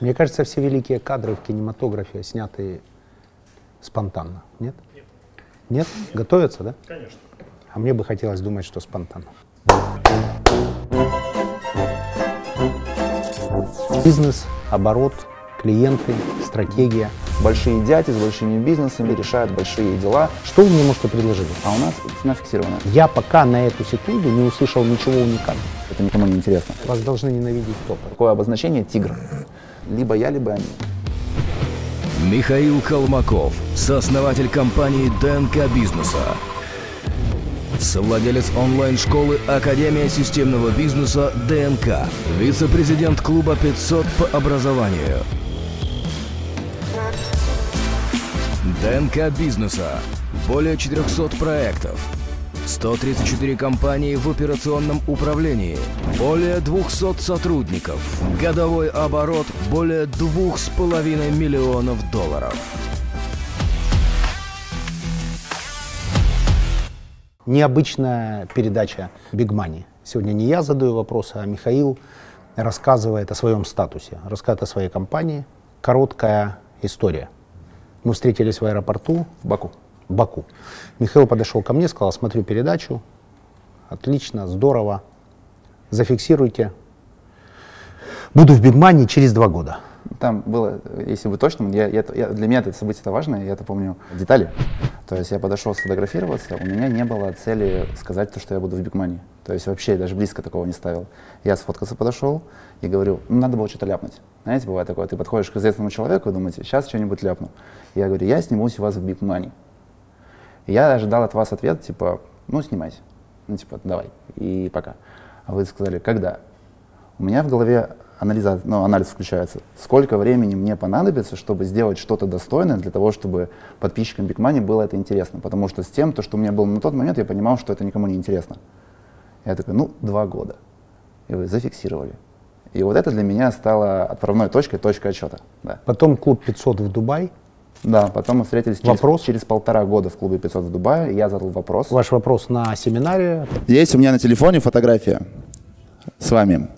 Мне кажется, все великие кадры в кинематографе сняты спонтанно. Нет? Нет. Нет? Готовятся, да? Конечно. А мне бы хотелось думать, что спонтанно. Бизнес, оборот, клиенты, стратегия. Большие дяди с большими бизнесами решают большие дела, Что вы мне можете предложить? а у нас цена фиксированная. Я пока на эту секунду не услышал ничего уникального. Это никому не интересно. Вас должны ненавидеть топы. Такое обозначение тигр. Либо я, либо они. Михаил Колмаков, сооснователь компании ДНК Бизнеса. Совладелец онлайн-школы Академия системного бизнеса ДНК. Вице-президент клуба 500 по образованию. ДНК Бизнеса. Более 400 проектов. 134 компании в операционном управлении. Более 200 сотрудников. Годовой оборот более 2,5 миллионов долларов. Необычная передача Big Money. Сегодня не я задаю вопросы, а Михаил рассказывает о своем статусе, рассказывает о своей компании. Короткая история. Мы встретились в аэропорту В Баку. Баку. Михаил подошел ко мне, сказал, смотрю передачу. Отлично, здорово. Зафиксируйте. Буду в Money через два года. Там было, если быть точным, я, я- я- для меня это событие это важно, я это помню детали. То есть я подошел сфотографироваться, у меня не было цели сказать то, что я буду в Бигмане. То есть вообще даже близко такого не ставил. Я сфоткаться подошел и говорю, ну надо было что-то ляпнуть. Знаете, бывает такое, ты подходишь к известному человеку и думаете, сейчас что-нибудь ляпну. Я говорю, я снимусь у вас в Бигмане. Я ожидал от вас ответ, типа, ну снимайся. Ну типа, давай, и пока. А вы сказали, когда? У меня в голове анализа, ну, анализ включается. Сколько времени мне понадобится, чтобы сделать что-то достойное для того, чтобы подписчикам Big Money было это интересно? Потому что с тем, то, что у меня было на тот момент, я понимал, что это никому не интересно. Я такой, ну, два года. И вы зафиксировали. И вот это для меня стало отправной точкой, точкой отсчета. Да. Потом клуб 500 в Дубай. Да, потом мы встретились через, Вопрос? через полтора года в клубе 500 в Дубае, и я задал вопрос. Ваш вопрос на семинаре. Есть у меня на телефоне фотография с вами.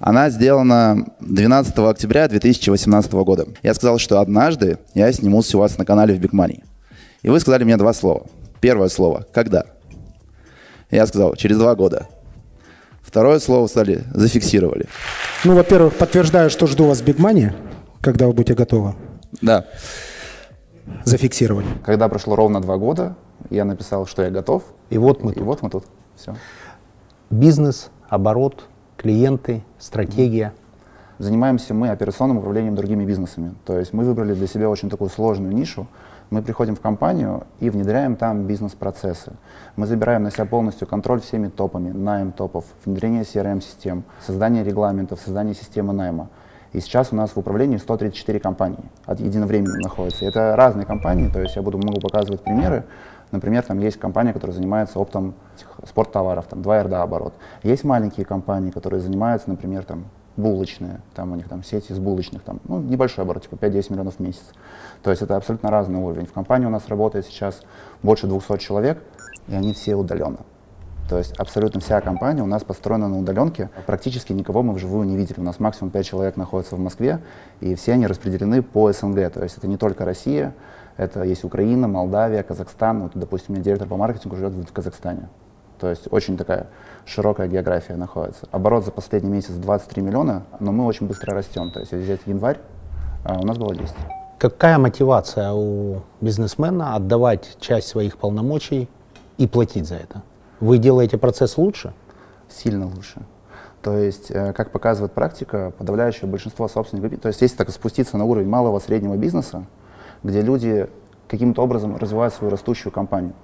Она сделана 12 октября 2018 года. Я сказал, что однажды я снимусь у вас на канале в Big Money. И вы сказали мне два слова. Первое слово – когда? Я сказал, через два года. Второе слово стали, зафиксировали. Ну, во-первых, подтверждаю, что жду вас в Big Money, когда вы будете готовы. Да. Зафиксировали. Когда прошло ровно два года, я написал, что я готов, И вот мы и тут. вот мы тут. Все. Бизнес, оборот, клиенты, стратегия. Занимаемся мы операционным управлением другими бизнесами. То есть мы выбрали для себя очень такую сложную нишу. Мы приходим в компанию и внедряем там бизнес-процессы. Мы забираем на себя полностью контроль всеми топами, найм топов, внедрение CRM-систем, создание регламентов, создание системы найма. И сейчас у нас в управлении 134 компании от единовременно находятся. Это разные компании, то есть я буду, могу показывать примеры. Например, там есть компания, которая занимается оптом спорттоваров, там 2 РДА оборот. Есть маленькие компании, которые занимаются, например, там булочные, там у них там сеть из булочных, там, ну, небольшой оборот, типа 5-10 миллионов в месяц. То есть это абсолютно разный уровень. В компании у нас работает сейчас больше 200 человек, и они все удаленно. То есть абсолютно вся компания у нас построена на удаленке. Практически никого мы вживую не видели. У нас максимум 5 человек находится в Москве, и все они распределены по СНГ. То есть это не только Россия, это есть Украина, Молдавия, Казахстан. Вот, допустим, у меня директор по маркетингу живет в Казахстане. То есть очень такая широкая география находится. Оборот за последний месяц 23 миллиона, но мы очень быстро растем. То есть если взять январь, а, у нас было 10. Какая мотивация у бизнесмена отдавать часть своих полномочий и платить за это? Вы делаете процесс лучше? сильно лучше. То есть, э, как показывает практика, подавляющее большинство собственников, то есть если так спуститься на уровень малого среднего бизнеса, где люди каким-то образом развивают свою растущую компанию,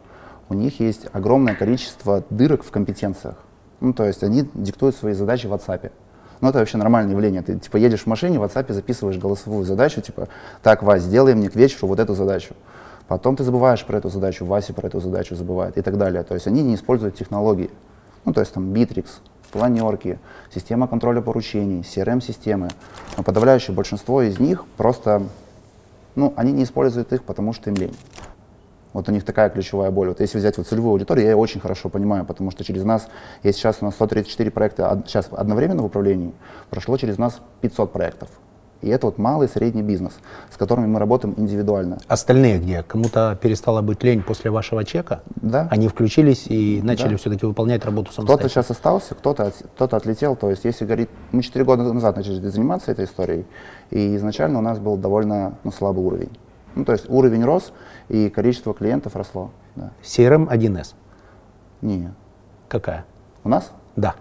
у них есть огромное количество дырок в компетенциях. Ну, то есть они диктуют свои задачи в WhatsApp. Ну, это вообще нормальное явление. Ты, типа, едешь в машине, в WhatsApp записываешь голосовую задачу, типа, так, Вась, сделай мне к вечеру вот эту задачу. Потом ты забываешь про эту задачу, Вася про эту задачу забывает и так далее. То есть они не используют технологии. Ну, то есть там Bittrex, планерки, система контроля поручений, CRM-системы. Но подавляющее большинство из них просто, ну, они не используют их, потому что им лень. Вот у них такая ключевая боль. Вот если взять вот целевую аудиторию, я ее очень хорошо понимаю, потому что через нас, есть сейчас у нас 134 проекта сейчас одновременно в управлении, прошло через нас 500 проектов. И это вот малый и средний бизнес, с которыми мы работаем индивидуально. Остальные где? Кому-то перестала быть лень после вашего чека? Да. Они включились и начали Да. все-таки выполнять работу Кто-то самостоятельно? сейчас остался, кто-то, от- кто-то отлетел. То есть, если говорить, мы 4 года назад начали заниматься этой историей, и изначально у нас был довольно ну, слабый уровень. Ну, то есть уровень рос, и количество клиентов росло. Да. CRM 1С. Не. Какая? У нас Да.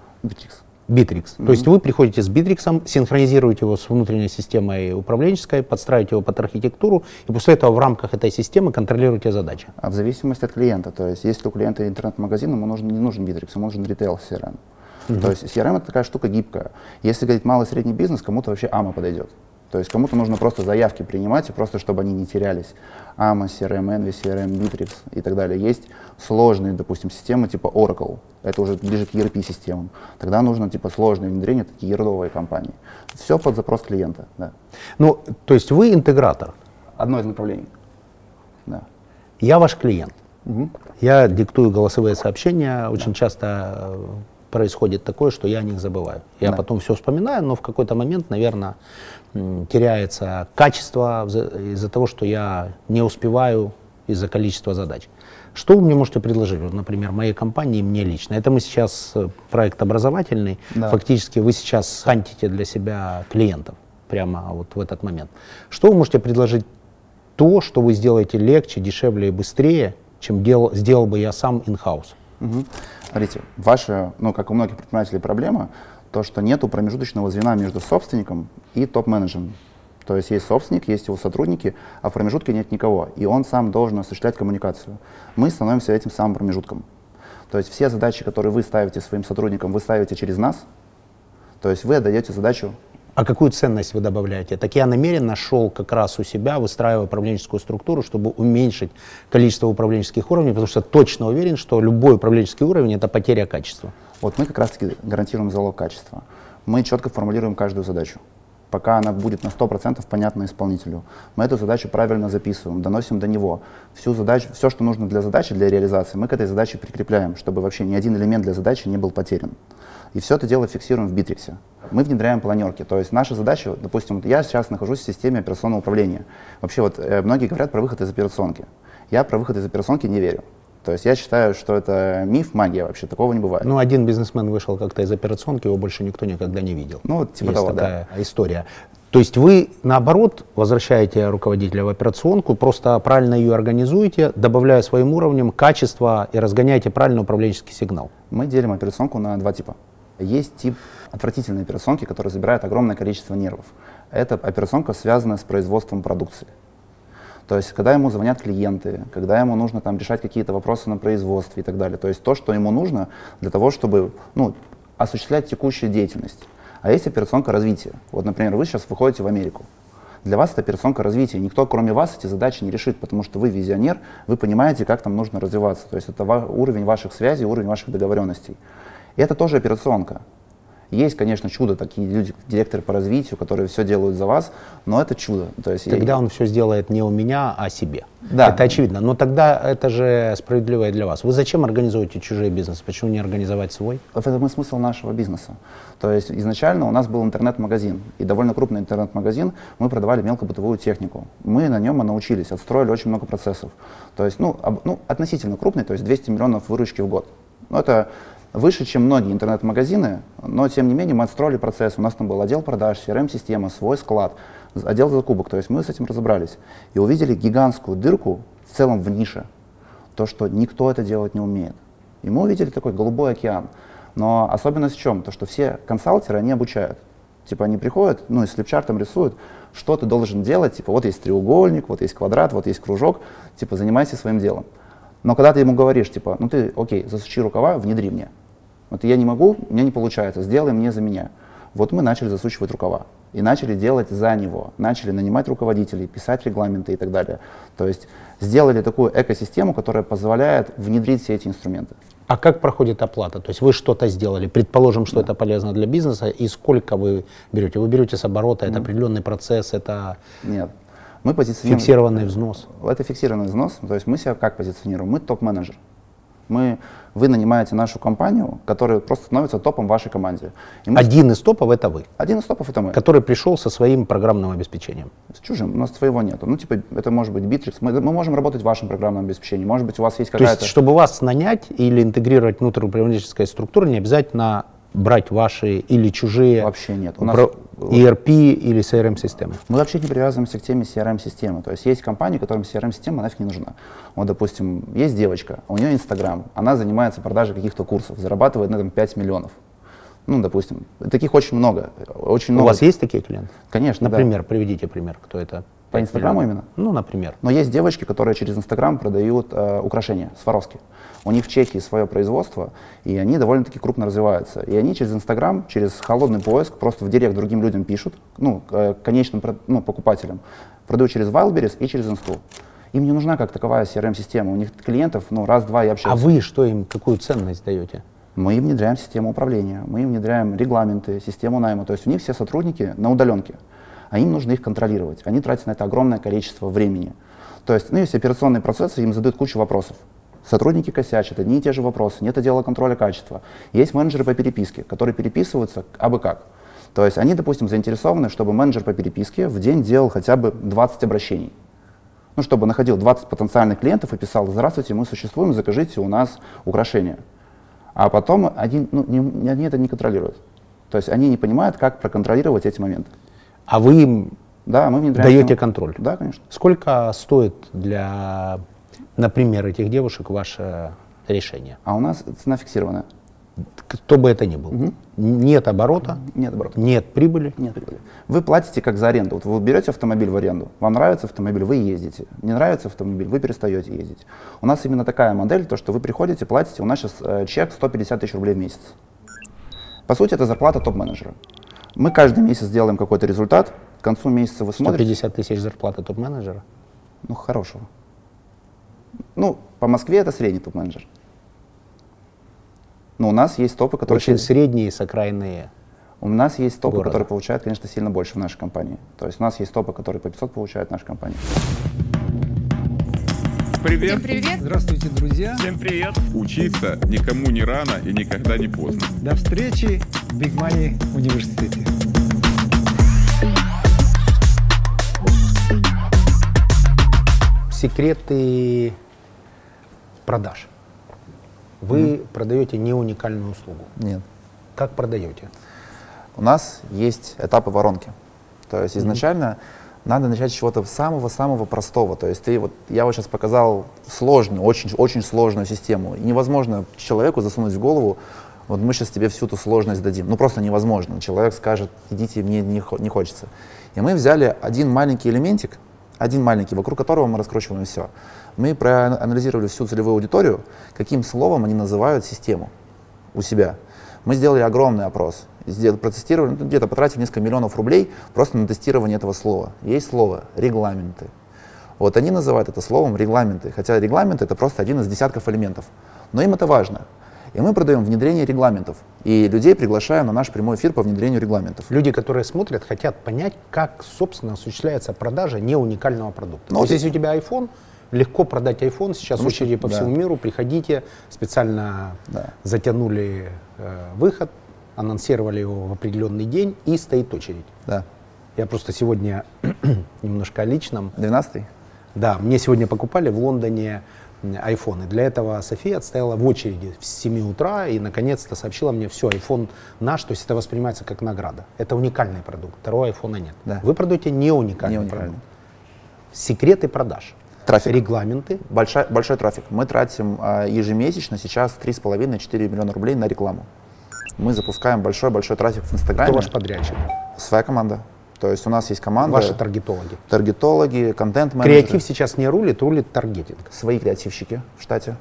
Bittrex. Bittrex. То есть вы приходите с Bittrex, синхронизируете его с внутренней системой управленческой, подстраиваете его под архитектуру, и после этого в рамках этой системы контролируете задачи. А в зависимости от клиента. То есть, если у клиента интернет-магазин, ему нужен, не нужен Bittrex, ему нужен ритейл CRM. То есть CRM это такая штука гибкая. Если говорить малый и средний бизнес, кому-то вообще AMA подойдет. То есть кому-то нужно просто заявки принимать, и просто чтобы они не терялись. AMA, CRM, Envy, CRM, Bittrex и так далее. Есть сложные, допустим, системы типа Oracle. Это уже ближе к ERP-системам. Тогда нужно типа сложное внедрение, такие ердовые компании. Все под запрос клиента. Да. Ну, то есть вы интегратор, Одно из направлений. Да. я ваш клиент. Я диктую голосовые сообщения, очень часто э, происходит такое, что я о них забываю. Я Да. потом все вспоминаю, но в какой-то момент, наверное, теряется качество из-за того, что я не успеваю из-за количества задач. Что вы мне можете предложить, вот, например, моей компании и мне лично? Это мы сейчас э, проект образовательный, Да. фактически вы сейчас хантите для себя клиентов прямо вот в этот момент. Что вы можете предложить то, что вы сделаете легче, дешевле и быстрее, чем дел, сделал бы я сам in-house? Мгм. Смотрите, ваша, ну, как у многих предпринимателей, проблема, то, что нету промежуточного звена между собственником и топ-менеджером. То есть есть собственник, есть его сотрудники, а в промежутке нет никого, и он сам должен осуществлять коммуникацию. Мы становимся этим самым промежутком. То есть все задачи, которые вы ставите своим сотрудникам, вы ставите через нас, то есть вы отдаете задачу А какую ценность вы добавляете? Так я намеренно шел как раз у себя, выстраивая управленческую структуру, чтобы уменьшить количество управленческих уровней, потому что точно уверен, что любой управленческий уровень – это потеря качества. Вот мы как раз-таки гарантируем залог качества. Мы четко формулируем каждую задачу. Пока она будет на 100% понятна исполнителю. Мы эту задачу правильно записываем, доносим до него. Всю задачу, все, что нужно для задачи, для реализации, мы к этой задаче прикрепляем, чтобы вообще ни один элемент для задачи не был потерян. И все это дело фиксируем в Битриксе. Мы внедряем планерки. То есть наша задача, допустим, я сейчас нахожусь в системе операционного управления. Вообще вот э, многие говорят про выход из операционки. Я про выход из операционки не верю. То есть я считаю, что это миф, магия вообще, такого не бывает. Ну, один бизнесмен вышел как-то из операционки, его больше никто никогда не видел. Ну, вот типа Есть того, да. такая история. То есть вы, наоборот, возвращаете руководителя в операционку, просто правильно ее организуете, добавляя своим уровнем качество и разгоняете правильно управленческий сигнал. Мы делим операционку на два типа. Есть тип отвратительной операционки, который забирает огромное количество нервов. Это операционка, связанная с производством продукции. То есть, когда ему звонят клиенты, когда ему нужно там решать какие-то вопросы на производстве и так далее. То есть то, что ему нужно для того, чтобы ну, осуществлять текущую деятельность. А есть операционка развития. Вот, например, вы сейчас выходите в Америку. Для вас это операционка развития. Никто, кроме вас, эти задачи не решит, потому что вы визионер, вы понимаете, как там нужно развиваться. То есть это ва- уровень ваших связей, уровень ваших договоренностей. И это тоже операционка. Есть, конечно, чудо, такие люди, директоры по развитию, которые все делают за вас, но это чудо. То есть Тогда он все сделает не у меня, а себе. Да. Это очевидно. Но тогда это же справедливо и для вас. Вы зачем организуете чужие бизнес? Почему не организовать свой? В этом и смысл нашего бизнеса. То есть изначально у нас был интернет-магазин, и довольно крупный интернет-магазин, мы продавали мелкобытовую технику. Мы на нем и научились, отстроили очень много процессов. То есть, ну, об- ну, относительно крупный, то есть 200 миллионов выручки в год. Ну, это выше, чем многие интернет-магазины, но тем не менее мы отстроили процесс. У нас там был отдел продаж, CRM-система, свой склад, отдел закупок. То есть мы с этим разобрались и увидели гигантскую дырку в целом в нише. То, что никто это делать не умеет. И мы увидели такой голубой океан. Но особенность в чем? То, что все консалтеры, они обучают. Типа они приходят, ну и с флипчартом рисуют, что ты должен делать. Типа вот есть треугольник, вот есть квадрат, вот есть кружок. Типа занимайся своим делом. Но когда ты ему говоришь, типа, ну ты, окей, засучи рукава, внедри мне. Вот я не могу, у меня не получается, сделай мне за меня. Вот мы начали засучивать рукава и начали делать за него, начали нанимать руководителей, писать регламенты и так далее. То есть сделали такую экосистему, которая позволяет внедрить все эти инструменты. А как проходит оплата? То есть вы что-то сделали, предположим, что это полезно для бизнеса, и сколько вы берете? Вы берете с оборота, это определенный процесс, это Нет. Мы позиционируем... фиксированный взнос. Это фиксированный взнос. То есть мы себя как позиционируем? Мы топ-менеджер. Мы, вы нанимаете нашу компанию, которая просто становится топом в вашей команде. И мы- Один из топов это вы, Один из топов это мы. который пришел со своим программным обеспечением. С чужим, у нас своего нету. Ну, типа, это может быть Bittrex. Мы, мы можем работать в вашем программном обеспечении. Может быть, у вас есть То какая-то... есть, чтобы вас нанять или интегрировать внутрь управленческой структуры, не обязательно брать ваши или чужие Вообще нет. У нас- упра- ERP или CRM-системы. Мы вообще не привязываемся к теме CRM-системы. То есть есть компании, которым CRM-система нафиг не нужна. Вот, допустим, есть девочка, у нее Инстаграм, она занимается продажей каких-то курсов, зарабатывает на этом 5 миллионов. Ну, допустим, таких очень много. Очень У много. вас есть такие клиенты? Конечно, да. Например, приведите пример, кто это. По Инстаграму именно? Ну, например. Но есть девочки, которые через Инстаграм продают э, украшения Сваровски. У них в Чехии свое производство, и они довольно-таки крупно развиваются. И они через Инстаграм, через холодный поиск, просто в директ другим людям пишут, ну, э, конечным ну, покупателям, продают через Wildberries и через Инсту. Им не нужна как таковая CRM-система. У них клиентов, ну, раз-два и А общаются. вы что им, какую ценность даете? Мы им внедряем систему управления, мы им внедряем регламенты, систему найма. То есть у них все сотрудники на удаленке, а им нужно их контролировать. Они тратят на это огромное количество времени. То есть, ну, есть операционные процессы, им задают кучу вопросов. Сотрудники косячат, одни и те же вопросы, нет отдела контроля качества. Есть менеджеры по переписке, которые переписываются абы как. То есть они, допустим, заинтересованы, чтобы менеджер по переписке в день делал хотя бы 20 обращений. Ну, чтобы находил 20 потенциальных клиентов и писал, здравствуйте, мы существуем, закажите у нас украшения. А потом один, ну, не- они это не контролируют. То есть они не понимают, как проконтролировать эти моменты. А вы им Да, мы внедряем. даете контроль? Да, конечно. Сколько стоит для, например, этих девушек ваше решение? А у нас цена фиксированная. Кто бы это ни был. Нет оборота, Нет оборота. нет прибыли. Нет прибыли. Вы платите как за аренду. Вот вы берете автомобиль в аренду, вам нравится автомобиль, вы ездите. Не нравится автомобиль, вы перестаете ездить. У нас именно такая модель, то, что вы приходите, платите, у нас сейчас э, чек 150 тысяч рублей в месяц. По сути, это зарплата топ-менеджера. Мы каждый месяц делаем какой-то результат, к концу месяца вы смотрите, 150 тысяч зарплаты топ-менеджера. ну, хорошего. Ну, по Москве это средний топ-менеджер. Но у нас есть топы, которые... Очень средние с окраины. У нас есть топы, города. которые получают, конечно, сильно больше в нашей компании. То есть у нас есть топы, которые по 500 получают в нашей компании. Привет. Всем привет! Здравствуйте, друзья. Всем привет. Учиться никому не рано и никогда не поздно. До встречи в Big Money университете. Секреты продаж. Вы продаете не уникальную услугу. Нет. Как продаете? У нас есть этапы воронки. То есть изначально надо начать с чего-то самого-самого простого. То есть ты вот, я вот сейчас показал сложную, очень, очень сложную систему. И невозможно человеку засунуть в голову, вот мы сейчас тебе всю эту сложность дадим. Ну просто невозможно. Человек скажет, идите, мне не, не хочется. И мы взяли один маленький элементик, один маленький, вокруг которого мы раскручиваем все. Мы проанализировали всю целевую аудиторию, каким словом они называют систему у себя. Мы сделали огромный опрос, сделали, протестировали, ну, где-то потратили несколько миллионов рублей просто на тестирование этого слова. Есть слово регламенты. Вот они называют это словом регламенты, хотя регламент это просто один из десятков элементов. Но им это важно. И мы продаем внедрение регламентов. И людей приглашаем на наш прямой эфир по внедрению регламентов. Люди, которые смотрят, хотят понять, как, собственно, осуществляется продажа не уникального продукта. Ну, То есть, если у тебя iPhone, легко продать iPhone. Сейчас Потому что- очереди по да. всему миру. Приходите. Специально Да. затянули э, выход, анонсировали его в определенный день и стоит очередь. Да. Я просто сегодня немножко о личном. 12 Да, мне сегодня покупали в Лондоне м, айфоны. Для этого София отстояла в очереди с 7 утра и наконец-то сообщила мне, все, iPhone наш, то есть это воспринимается как награда. Это уникальный продукт, второго айфона нет. Да. Вы продаете не уникальный, Не уникальный. продукт. Секреты продаж. Трафик. Регламенты. Большой, большой трафик. Мы тратим а, ежемесячно сейчас 3,5-4 миллиона рублей на рекламу. Мы запускаем большой-большой трафик в Инстаграме. Кто ваш подрядчик? Своя команда. То есть у нас есть команда, Ваши таргетологи. таргетологи, контент-менеджеры. Креатив сейчас не рулит, рулит таргетинг. Свои креативщики в штате.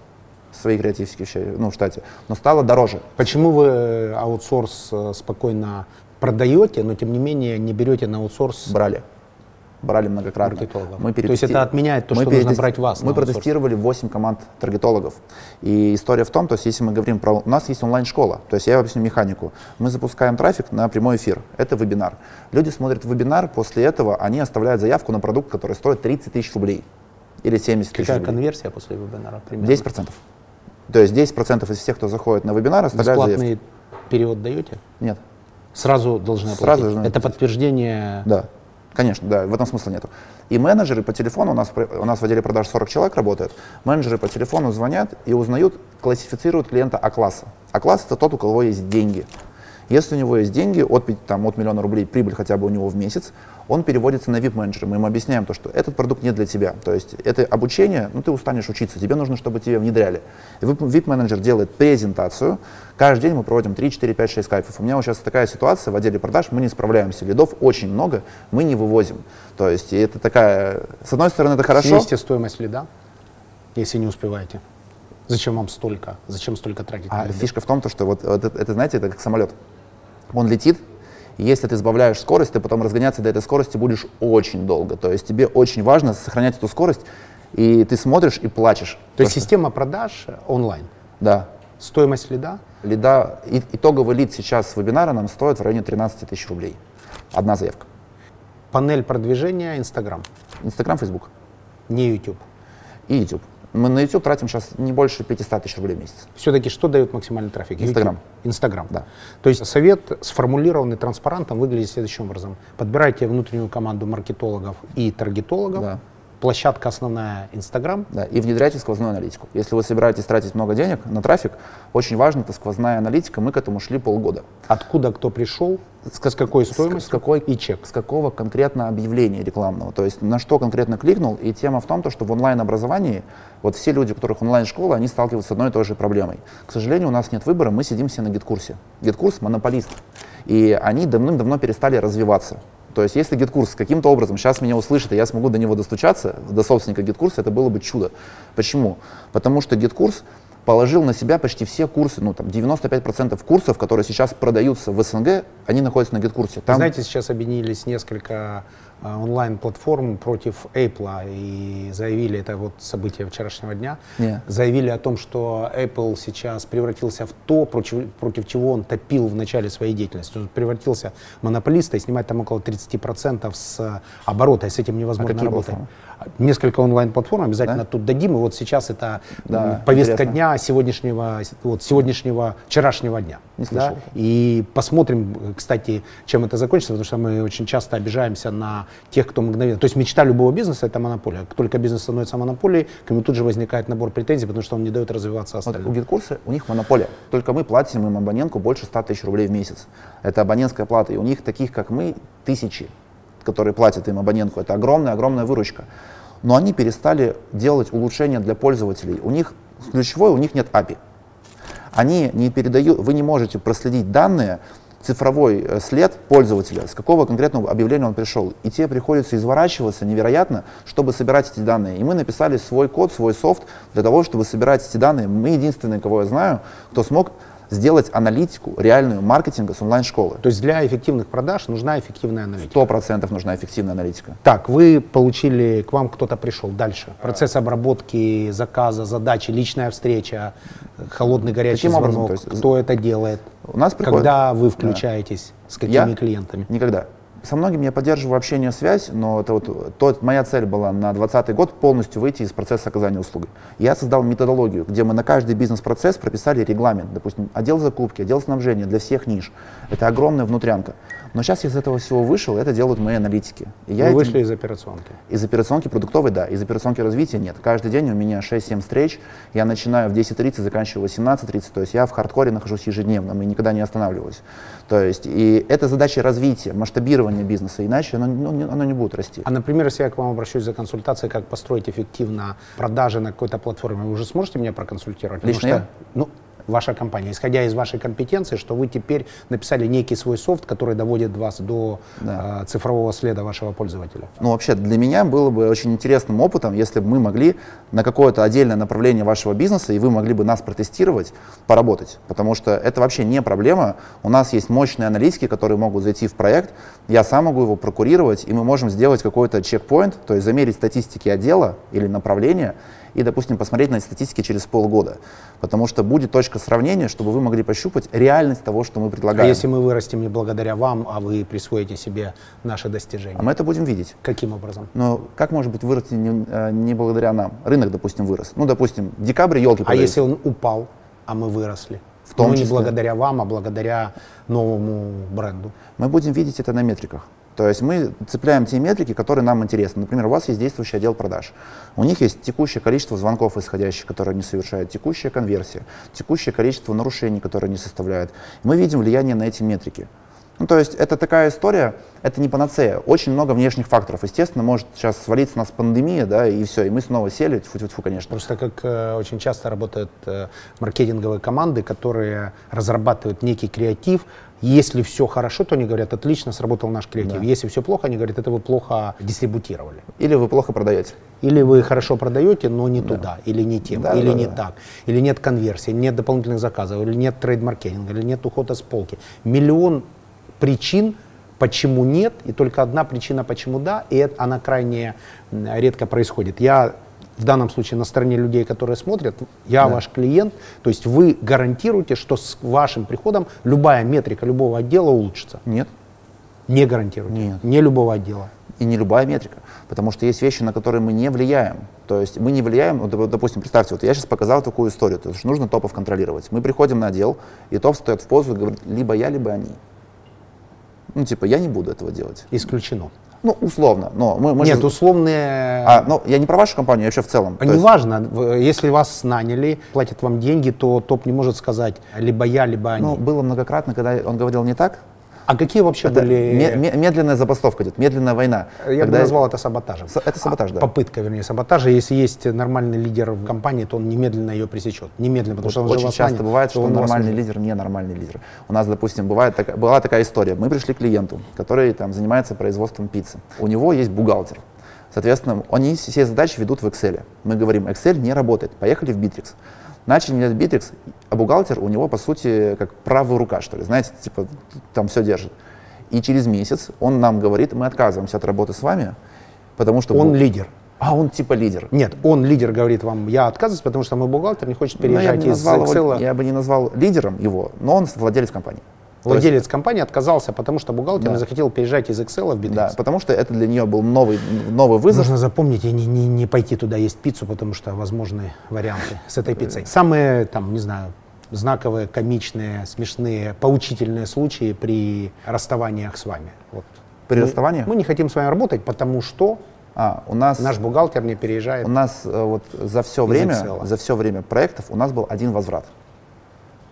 Свои креативщики ну, в штате. Но стало дороже. Почему вы э, аутсорс э, спокойно продаете, но тем не менее не берете на аутсорс Брали. Брали многократно. Маркетологов. Мы То есть перетести- это отменяет то, мы что нужно перетести- брать вас Мы протестировали 8 команд таргетологов. И история в том, то есть если мы говорим про... У нас есть онлайн-школа, то есть я объясню механику. Мы запускаем трафик на прямой эфир. Это вебинар. Люди смотрят вебинар, после этого они оставляют заявку на продукт, который стоит 30 тысяч рублей. Или 70 тысяч Какая рублей. конверсия после вебинара? примерно? 10%. То есть 10% из всех, кто заходит на вебинар, оставляют. Бесплатный период даете? Нет. Сразу должны Сразу оплатить. должны Это подтверждение. Да, конечно, да, в этом смысла нету. И менеджеры по телефону, у нас, у нас в отделе продаж 40 человек работает, менеджеры по телефону звонят и узнают, классифицируют клиента А-класса. А-класс это тот, у кого есть деньги. Если у него есть деньги, от, там, от миллиона рублей прибыль хотя бы у него в месяц, он переводится на VIP-менеджера. Мы ему объясняем то, что этот продукт не для тебя. То есть это обучение, ну ты устанешь учиться, тебе нужно, чтобы тебе внедряли. VIP-менеджер делает презентацию. Каждый день мы проводим 3, 4, 5, 6 кайфов. У меня вот сейчас такая ситуация в отделе продаж, мы не справляемся. Лидов очень много, мы не вывозим. То есть это такая, с одной стороны, это хорошо. Снизьте стоимость лида, если не успеваете. Зачем вам столько? Зачем столько тратить А фишка в том, то, что вот, вот это, это, знаете, это как самолет. Он летит, если ты сбавляешь скорость, ты потом разгоняться до этой скорости будешь очень долго. То есть тебе очень важно сохранять эту скорость, и ты смотришь и плачешь. То есть система продаж онлайн. Да. Стоимость лида Лида, и- итоговый лид сейчас с вебинара нам стоит в районе 13 тысяч рублей. Одна заявка. Панель продвижения Инстаграм, Инстаграм, Фейсбук не YouTube. и YouTube. Мы на YouTube тратим сейчас не больше 500 тысяч рублей в месяц. Все-таки что дает максимальный трафик? Инстаграм. Инстаграм. Да. То есть совет, сформулированный транспарантом, выглядит следующим образом. Подбирайте внутреннюю команду маркетологов и таргетологов. Да. Площадка основная Инстаграм. Да, и внедряйте сквозную аналитику. Если вы собираетесь тратить много денег на трафик, очень важно это сквозная аналитика. Мы к этому шли полгода. Откуда кто пришел, с, с какой стоимостью с какой и чек. С какого конкретно объявления рекламного, то есть на что конкретно кликнул. И тема в том, то, что в онлайн-образовании вот все люди, у которых онлайн-школа, они сталкиваются с одной и той же проблемой. К сожалению, у нас нет выбора, мы сидим все на GetCourse е. GetCourse монополист, и они давным-давно перестали развиваться. То есть если GetCourse каким-то образом сейчас меня услышит, и я смогу до него достучаться, до собственника GetCourse а, это было бы чудо. Почему? Потому что гид-курс положил на себя почти все курсы, ну там 95% курсов, которые сейчас продаются в СНГ, они находятся на GetCourse е. Там Знаете, сейчас объединились несколько онлайн-платформ против Apple и заявили, это вот событие вчерашнего дня, Не. заявили о том, что Apple сейчас превратился в то, против, против чего он топил в начале своей деятельности. Он превратился в монополиста и снимать там около 30% с а, оборота, и с этим невозможно какие работать. платформы? Несколько онлайн-платформ обязательно Да? тут дадим, и вот сейчас это Да, повестка интересно. дня сегодняшнего, вот, сегодняшнего, вчерашнего дня. Не да? И посмотрим, кстати, чем это закончится, потому что мы очень часто обижаемся на тех, кто мгновенно... То есть мечта любого бизнеса — это монополия. Как только бизнес становится монополией, к нему тут же возникает набор претензий, потому что он не дает развиваться Вот остальным. у GetCourse а у них монополия. Только мы платим им абонентку больше 100 тысяч рублей в месяц. Это абонентская плата. И у них таких, как мы, тысячи, которые платят им абонентку. Это огромная-огромная выручка. Но они перестали делать улучшения для пользователей. У них ключевое, у них нет API. Они не передают, вы не можете проследить данные, цифровой э, след пользователя, с какого конкретного объявления он пришел. И тебе приходится изворачиваться невероятно, чтобы собирать эти данные. И мы написали свой код, свой софт для того, чтобы собирать эти данные. Мы единственные, кого я знаю, кто смог сделать аналитику реальную маркетинга с онлайн-школы. То есть для эффективных продаж нужна эффективная аналитика. Сто процентов нужна эффективная аналитика. Так, вы получили, к вам кто-то пришел дальше. Процесс обработки заказа, задачи, личная встреча, холодный горячий образом? звонок. То есть Кто это делает? У нас приходит... Когда вы Да. включаетесь? С какими Я? клиентами? Никогда. Со многими я поддерживаю общение, связь, но это вот, то, моя цель была на 2020 год полностью выйти из процесса оказания услуги. Я создал методологию, где мы на каждый бизнес-процесс прописали регламент. Допустим, отдел закупки, отдел снабжения для всех ниш. Это огромная внутрянка. Но сейчас я из этого всего вышел, это делают мои аналитики. И я Вы этим- вышли из операционки. из операционки продуктовой, да. Из операционки развития нет. Каждый день у меня 6-7 встреч. Я начинаю в 10.30, заканчиваю в 18.30. То есть я в хардкоре нахожусь ежедневно, и никогда не останавливаюсь. То есть и это задача развития, масштабирования бизнеса. Иначе оно, ну, не- оно не будет расти. А, например, если я к вам обращусь за консультацией, как построить эффективно продажи на какой-то платформе, вы уже сможете меня проконсультировать? Потому Лично что, я? ну, ваша компания, исходя из вашей компетенции, что вы теперь написали некий свой софт, который доводит вас до Да. э, цифрового следа вашего пользователя. Ну, вообще, для меня было бы очень интересным опытом, если бы мы могли на какое-то отдельное направление вашего бизнеса, и вы могли бы нас протестировать, поработать. Потому что это вообще не проблема. У нас есть мощные аналитики, которые могут зайти в проект, я сам могу его прокурировать, и мы можем сделать какой-то чекпоинт, то есть замерить статистики отдела или направления, и, допустим, посмотреть на эти статистики через полгода. Потому что будет точка сравнения, чтобы вы могли пощупать реальность того, что мы А предлагаем. если мы вырастем не благодаря вам, а вы присвоите себе наши достижения? А мы это будем видеть. Каким образом? Но как может быть вырасти не, э, не благодаря нам? Рынок, допустим, вырос. Ну, допустим, в декабре елки А если он упал, а мы выросли? В том ну, не числе. благодаря вам, а благодаря новому бренду. Мы будем видеть это на метриках. То есть мы цепляем те метрики, которые нам интересны. Например, у вас есть действующий отдел продаж. У них есть текущее количество звонков исходящих, которые они совершают, текущая конверсия, текущее количество нарушений, которые они составляют. Мы видим влияние на эти метрики. Ну, то есть это такая история, это не панацея. Очень много внешних факторов. Естественно, может сейчас свалиться нас пандемия, да, и все, и мы снова сели, тьфу-тьфу, конечно. Просто как э, очень часто работают э, маркетинговые команды, которые разрабатывают некий креатив. Если все хорошо, то они говорят, отлично, сработал наш креатив. Да. Если все плохо, они говорят, это вы плохо дистрибутировали. Или вы плохо продаете. Или вы хорошо продаете, но не туда, или не тем, Да, или да, не да. так, или нет конверсии, нет дополнительных заказов, или нет трейд-маркетинга, или нет ухода с полки. Миллион причин, почему нет, и только одна причина, почему да, и это, она крайне редко происходит. Я в данном случае на стороне людей, которые смотрят, я ваш клиент, то есть вы гарантируете, что с вашим приходом любая метрика любого отдела улучшится. Нет. Не гарантируете. Нет. Не любого отдела. и не любая метрика, потому что есть вещи, на которые мы не влияем. То есть мы не влияем, вот, доп- допустим, представьте, вот я сейчас показал такую историю, то есть нужно топов контролировать. Мы приходим на отдел, и топ встает в позу и говорит, либо я, либо они. Ну, типа, я не буду этого делать. Исключено. Ну, условно, но мы, мы же- Нет, условные... А, ну, я не про вашу компанию, я вообще в целом. Есть- Неважно, в- если вас наняли, платят вам деньги, то топ не может сказать либо я, либо они. ну, было многократно, когда он говорил не так. А какие вообще Это были... ме- ме- медленная забастовка идет, медленная война. Я бы Когда- назвал это саботажем. Это саботаж, А, да. Попытка, вернее, саботажа. Если есть нормальный лидер в компании, то он немедленно ее пресечет. Немедленно, потому что он Очень часто нанял, бывает, то что он нормальный не- лидер ненормальный лидер. У нас, допустим, бывает така- была такая история. Мы пришли к клиенту, который там занимается производством пиццы. У него есть бухгалтер. Соответственно, они все задачи ведут в Excel. Мы говорим, Excel не работает, поехали в Bittrex. Начали менять Bittrex, а бухгалтер у него, по сути, как правая рука, что ли, знаете, типа там все держит. И через месяц он нам говорит, мы отказываемся от работы с вами, потому что... Он бу- лидер. А он типа лидер. Нет, он лидер говорит вам, я отказываюсь, потому что мой бухгалтер не хочет Ну, переезжать из назвал его- Excel. я бы не назвал лидером его, но он владелец компании. То есть- Владелец компании отказался, потому что бухгалтер Да. не захотел переезжать из Excel в Bittrex. Да, потому что это для нее был новый, новый вызов. Нужно запомнить и не, не, не пойти туда есть пиццу, потому что возможны варианты с этой пиццей. Самые, там, не знаю, знаковые, комичные, смешные, поучительные случаи при расставаниях с вами. Вот. При Мы- расставаниях? Мы не хотим с вами работать, потому что А, у нас, наш бухгалтер не переезжает. у нас э, вот за все время, Excel. за все время проектов у нас был один возврат.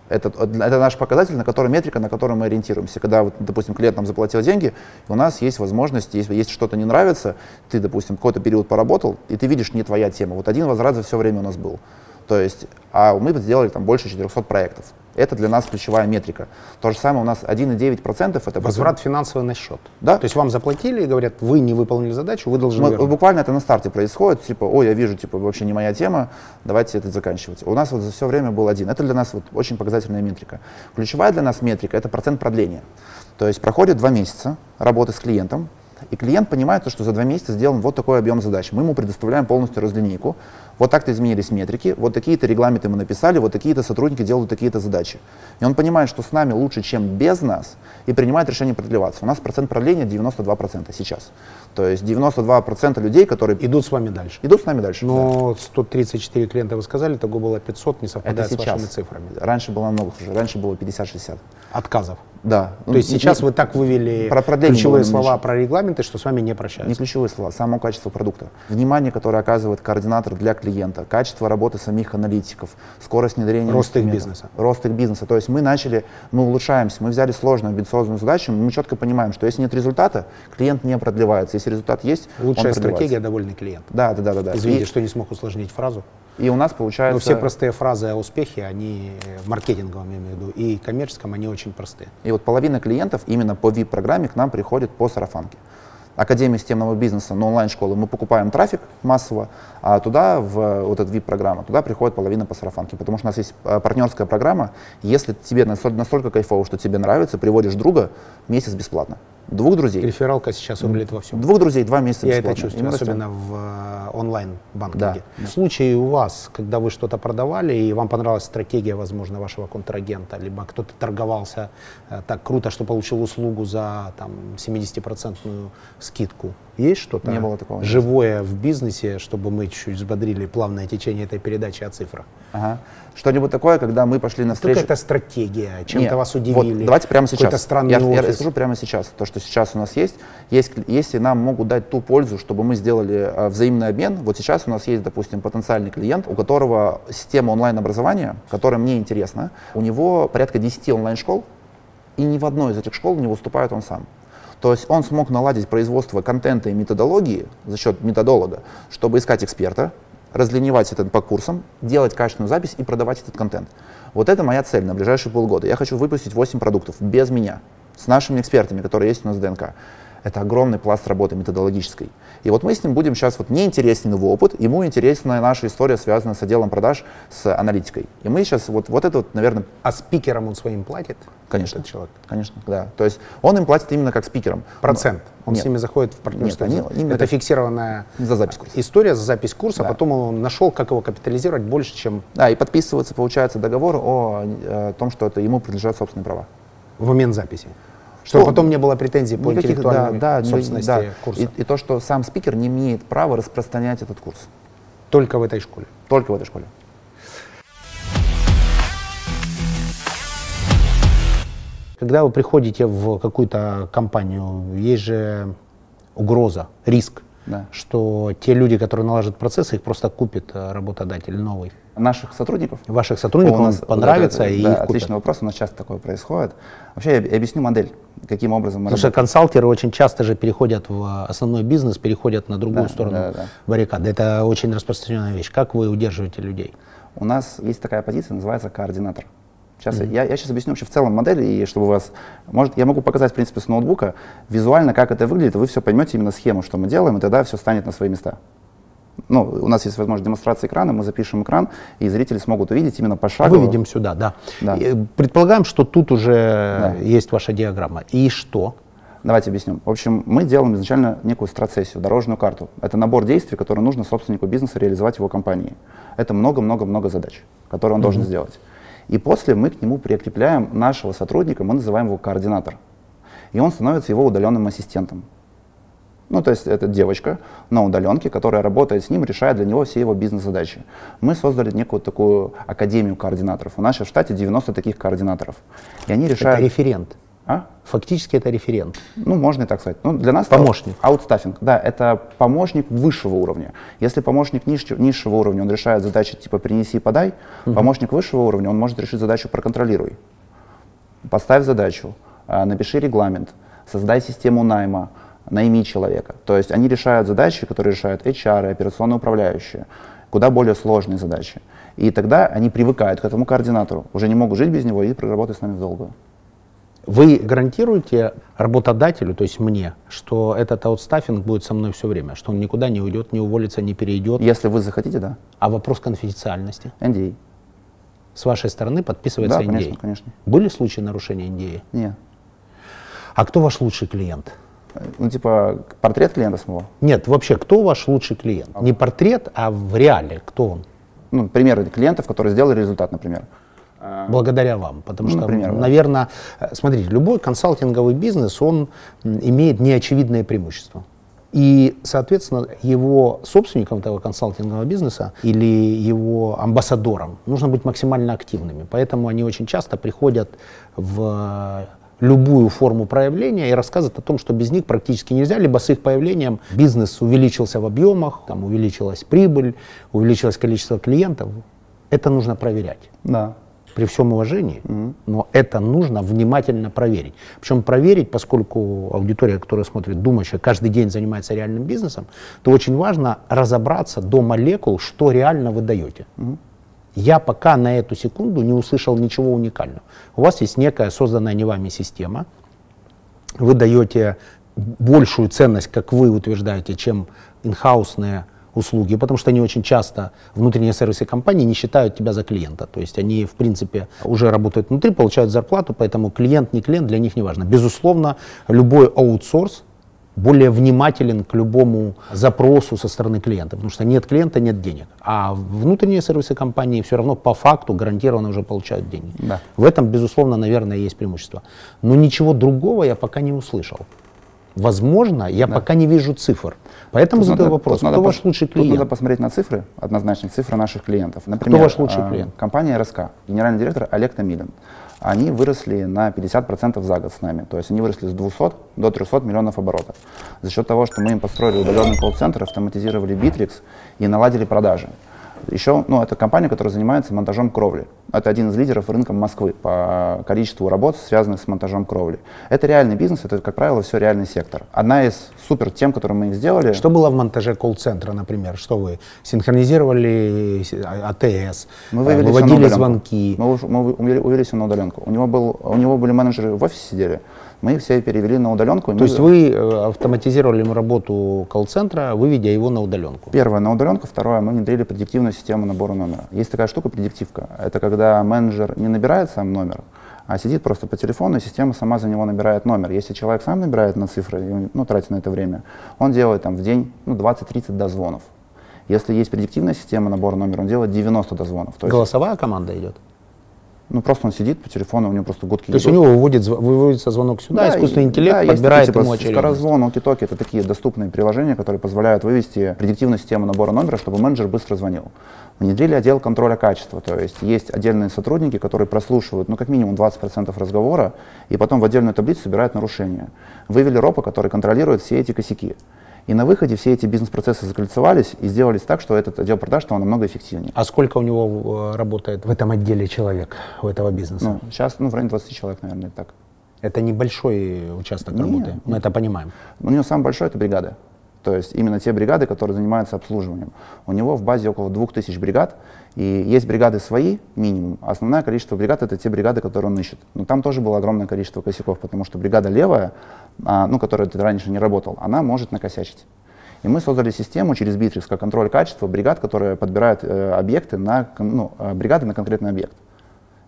Это, это наш показатель, на который метрика, на который мы ориентируемся. Когда, вот, допустим, клиент нам заплатил деньги, у нас есть возможность, если есть что-то не нравится, ты, допустим, какой-то период поработал, и ты видишь, не твоя тема. Вот один возврат за все время у нас был. То есть, а мы сделали там больше 400 проектов. Это для нас ключевая метрика. То же самое у нас 1,9% это Возврат финансовый на счет. Да. То есть вам заплатили и говорят, вы не выполнили задачу, вы должны Мы- вернуть. буквально это на старте происходит, типа, ой, я вижу, типа, вообще не моя тема, давайте это заканчивать. У нас вот за все время был один. Это для нас вот очень показательная метрика. Ключевая для нас метрика – это процент продления. То есть проходит два месяца работы с клиентом, и клиент понимает, то, что за два месяца сделан вот такой объем задач. Мы ему предоставляем полностью разлинейку. Вот так-то изменились метрики, вот такие-то регламенты мы написали, вот такие-то сотрудники делают такие-то задачи. И он понимает, что с нами лучше, чем без нас, и принимает решение продлеваться. У нас процент продления 92% сейчас. То есть 92% людей, которые Идут с вами дальше. идут с нами дальше. да. Но 134 клиента вы сказали, того было 500, не Это совпадает с сейчас. вашими цифрами. Раньше было намного хуже. Раньше было 50-60. Отказов. Да. То есть сейчас не- вы так вывели Про ключевые слова меньше. про регламенты, что с вами не Не прощаются. ключевые слова, само качество продукта. Внимание, которое оказывает координатор для клиента, качество работы самих аналитиков, скорость внедрения Рост их бизнеса. Рост их бизнеса. То есть мы начали, мы улучшаемся, мы взяли сложную, амбициозную задачу, мы четко понимаем, что если нет результата, клиент не продлевается. Если результат есть, Лучшая стратегия – довольный клиент. Да, да, да, да. да. Извините, И, что не смог усложнить фразу. и у нас получается... Но все простые фразы о успехе, они в маркетинговом, я имею в виду, и коммерческом, они очень простые. И вот половина клиентов именно по VIP-программе к нам приходит по сарафанке. Академия системного бизнеса на онлайн-школы мы покупаем трафик массово, а туда, в вот эту VIP-программу, туда приходит половина по сарафанке. Потому что у нас есть э, партнерская программа. Если тебе настолько, настолько кайфово, что тебе нравится, приводишь друга, месяц бесплатно. Двух друзей. Рефералка сейчас рулит во всем. Двух друзей, два месяца Я бесплатно. это чувствую, растем. особенно в э, онлайн-банкинге. Да, В случае у вас, когда вы что-то продавали, и вам понравилась стратегия, возможно, вашего контрагента, либо кто-то торговался э, так круто, что получил услугу за там, 70% скидку, есть что-то Не было такого, живое в бизнесе, чтобы мы чуть-чуть взбодрили плавное течение этой передачи о цифрах? Ага. Что-нибудь такое, когда мы пошли навстречу... Какая-то стратегия, чем-то Нет, вас вот удивили? давайте прямо сейчас. странный я, я офис? расскажу прямо сейчас. То, что сейчас у нас есть, есть, если нам могут дать ту пользу, чтобы мы сделали а, взаимный обмен, вот сейчас у нас есть, допустим, потенциальный клиент, у которого система онлайн-образования, которая мне интересна, у него порядка 10 онлайн-школ, и ни в одной из этих школ не выступает он сам. То есть он смог наладить производство контента и методологии за счет методолога, чтобы искать эксперта, разленивать это по курсам, делать качественную запись и продавать этот контент. Вот это моя цель на ближайшие полгода. Я хочу выпустить 8 продуктов без меня, с нашими экспертами, которые есть у нас в ДНК. Это огромный пласт работы методологической. И вот мы с ним будем сейчас, вот мне интересен его опыт, ему интересна наша история, связанная с отделом продаж, с аналитикой. И мы сейчас, вот, вот это вот, наверное, А спикерам он своим платит? конечно, Этот человек? конечно, да. То есть он им платит именно как спикерам. Процент. Он Нет. с ними заходит в партнерство. Нет, они- это как- фиксированная За запись курса. история за запись курса. Да. Потом он нашел, как его капитализировать больше, чем Да, и подписывается, получается, договор о, э, том, что это ему принадлежат собственные права. в момент записи. Чтобы Ну, потом не было претензий по Никаких, интеллектуальной да, да, собственности да. курса. И, и то, что сам спикер не имеет права распространять этот курс. Только в этой школе. Только в этой школе. Когда вы приходите в какую-то компанию, есть же угроза, риск, Да. что те люди, которые налажат процессы, их просто купит э, работодатель новый. Наших сотрудников Ваших сотрудников у нас- понравится вот это- и да, купят. отличный вопрос, у нас часто такое происходит. Вообще я об- объясню модель, каким образом мы Потому что работаем. консалтеры очень часто же переходят в основной бизнес, переходят на другую Да, сторону да, да. баррикады. Это очень распространенная вещь. Как вы удерживаете людей? У нас есть такая позиция, называется координатор. Сейчас я, я сейчас объясню вообще в целом модель, и чтобы у вас, может, я могу показать, в принципе, с ноутбука, визуально, как это выглядит, и вы все поймете именно схему, что мы делаем, и тогда все станет на свои места. Ну, у нас есть возможность демонстрации экрана, мы запишем экран, и зрители смогут увидеть именно пошагово. Выведем сюда, да. Да. Э, Предполагаем, что тут уже Да. есть ваша диаграмма. И что? Давайте объясним. В общем, мы делаем изначально некую страцессию, дорожную карту. Это набор действий, которые нужно собственнику бизнеса реализовать в его компании. Это много-много-много задач, которые он должен сделать. И после мы к нему прикрепляем нашего сотрудника, мы называем его координатор. И он становится его удаленным ассистентом. Ну, то есть это девочка на удаленке, которая работает с ним, решает для него все его бизнес-задачи. Мы создали некую такую академию координаторов. У нас сейчас в штате 90 таких координаторов. И они решают... Это референт. А? Фактически это референт. Ну, можно и так сказать. Ну, для нас Помощник. это аутстаффинг. Да, это помощник высшего уровня. Если помощник ниж- низшего уровня, он решает задачи типа «принеси и подай», помощник высшего уровня, он может решить задачу «проконтролируй». Поставь задачу, а, напиши регламент, создай систему найма, найми человека. То есть они решают задачи, которые решают HR, операционные управляющие, куда более сложные задачи. И тогда они привыкают к этому координатору, уже не могут жить без него и проработать с нами в долгую. Вы гарантируете работодателю, то есть мне, что этот аутстаффинг будет со мной все время, что он никуда не уйдет, не уволится, не перейдет. Если вы захотите, да, А вопрос конфиденциальности. NDA. С вашей стороны подписывается Да, NDA. конечно, конечно. Были случаи нарушения NDA? Нет. А кто ваш лучший клиент? Ну, типа, портрет клиента самого. Нет, вообще, кто ваш лучший клиент? Не портрет, а в реале, кто он? Ну, примеры клиентов, которые сделали результат, например. Благодаря вам. Потому Ну, что, например, да. наверное, э, смотрите, любой консалтинговый бизнес, он имеет неочевидное преимущество. И, соответственно, его собственникам этого консалтингового бизнеса или его амбассадорам нужно быть максимально активными. Поэтому они очень часто приходят в любую форму проявления и рассказывают о том, что без них практически нельзя, либо с их появлением бизнес увеличился в объемах, там увеличилась прибыль, увеличилось количество клиентов. Это нужно проверять Да. при всем уважении, но это нужно внимательно проверить. Причем проверить, поскольку аудитория, которая смотрит, думающая, каждый день занимается реальным бизнесом, то очень важно разобраться до молекул, что реально вы даете. Я пока на эту секунду не услышал ничего уникального. У вас есть некая созданная не вами система, вы даете большую ценность, как вы утверждаете, чем инхаусные услуги, потому что они очень часто, внутренние сервисы компании, не считают тебя за клиента. То есть они, в принципе, уже работают внутри, получают зарплату, поэтому клиент, не клиент, для них не важно. Безусловно, любой аутсорс более внимателен к любому запросу со стороны клиента, потому что нет клиента, нет денег. А внутренние сервисы компании все равно по факту гарантированно уже получают деньги. Да. В этом, безусловно, наверное, есть преимущество. Но ничего другого я пока не услышал. Возможно, я пока не вижу цифр. Поэтому Тут задаю надо- вопрос, кто надо ваш пос- лучший Тут надо клиент? посмотреть на цифры, однозначно цифры наших клиентов. Например, ваш лучший а, клиент? Компания РСК, генеральный директор Олег Томилин. Они выросли на 50% за год с нами. То есть они выросли с 200 до 300 миллионов оборотов. За счет того, что мы им построили удаленный колл-центр, автоматизировали Bittrex и наладили продажи. Еще, ну, это компания, которая занимается монтажом кровли. Это один из лидеров рынка Москвы по количеству работ, связанных с монтажом кровли. Это реальный бизнес, это, как правило, все реальный сектор. Одна из супер тем, которые мы сделали, Что было в монтаже колл-центра, например? Что вы синхронизировали а- АТС, Мы э, вывели выводили звонки? Мы, мы увели, увели все на удаленку. У него, был, у него были менеджеры в офисе сидели, мы все перевели на удаленку. То есть вы э, автоматизировали работу колл-центра, выведя его на удаленку? Первое на удаленку, второе мы внедрили предиктивную систему набора номера. Есть такая штука предиктивка. Это когда менеджер не набирает сам номер, а сидит просто по телефону, и система сама за него набирает номер. Если человек сам набирает на цифры, ну, тратит на это время, он делает там в день ну, 20-30 дозвонов. Если есть предиктивная система набора номера, он делает 90 дозвонов. То есть, Голосовая команда идет? Ну, просто он сидит по телефону, у него просто гудки То есть у него выводит, выводится звонок сюда, искусственный и- интеллект да, есть подбирает ему типа, очередность. Скорозвон, Окитоки — это такие доступные приложения, которые позволяют вывести предиктивную систему набора номера, чтобы менеджер быстро звонил. Внедрили отдел контроля качества, то есть есть отдельные сотрудники, которые прослушивают, ну, как минимум 20% разговора, и потом в отдельную таблицу собирают нарушения. Вывели ропа, который контролирует все эти косяки. И на выходе все эти бизнес-процессы закольцевались и сделались так, что этот отдел продаж стал намного эффективнее. А сколько у него э, работает в этом отделе человек, у этого бизнеса? Ну, сейчас, ну, в районе 20 человек, наверное, так. Это небольшой участок Нет, работы, мы это понимаем. У него самый большой это бригада. То есть именно те бригады, которые занимаются обслуживанием. У него в базе около 2000 бригад, и есть бригады свои, минимум. Основное количество бригад это те бригады, которые он ищет. Но там тоже было огромное количество косяков, потому что бригада левая, а, ну, которая раньше не работал, она может накосячить. И мы создали систему через Bittrex как контроль качества бригад, которые подбирают э, объекты на, ну, э, бригады на конкретный объект.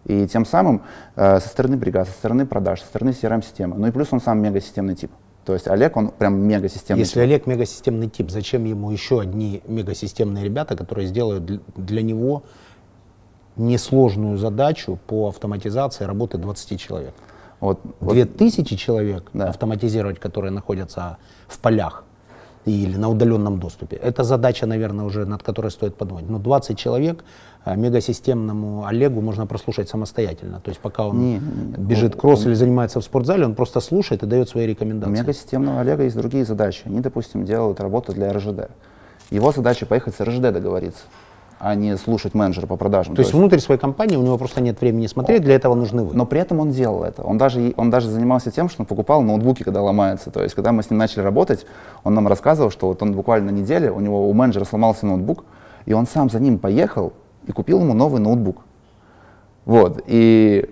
И тем самым э, со стороны бригад, со стороны продаж, со стороны CRM-системы. Ну и плюс он сам мегасистемный тип. То есть Олег, он прям мегасистемный Если тип. Олег мегасистемный тип, зачем ему еще одни мегасистемные ребята, которые сделают дл- для него несложную задачу по автоматизации работы 20 человек? Вот, вот 2000 человек Да. автоматизировать, которые находятся в полях или на удаленном доступе. Это задача, наверное, уже над которой стоит подумать. Но 20 человек мегасистемному Олегу можно прослушать самостоятельно. То есть пока он Не, бежит кросс или занимается в спортзале, он просто слушает и дает свои у рекомендации. мегасистемного Олега есть другие задачи. Они, допустим, делают работу для РЖД. Его задача поехать с РЖД договориться, а не слушать менеджера по продажам. То есть внутрь своей компании у него просто нет времени смотреть, для этого нужны вы. Но при этом он делал это. Он даже, он даже занимался тем, что он покупал ноутбуки, когда ломаются. То есть, когда мы с ним начали работать, он нам рассказывал, что вот он буквально на неделе, у него у менеджера сломался ноутбук, и он сам за ним поехал и купил ему новый ноутбук. Вот. И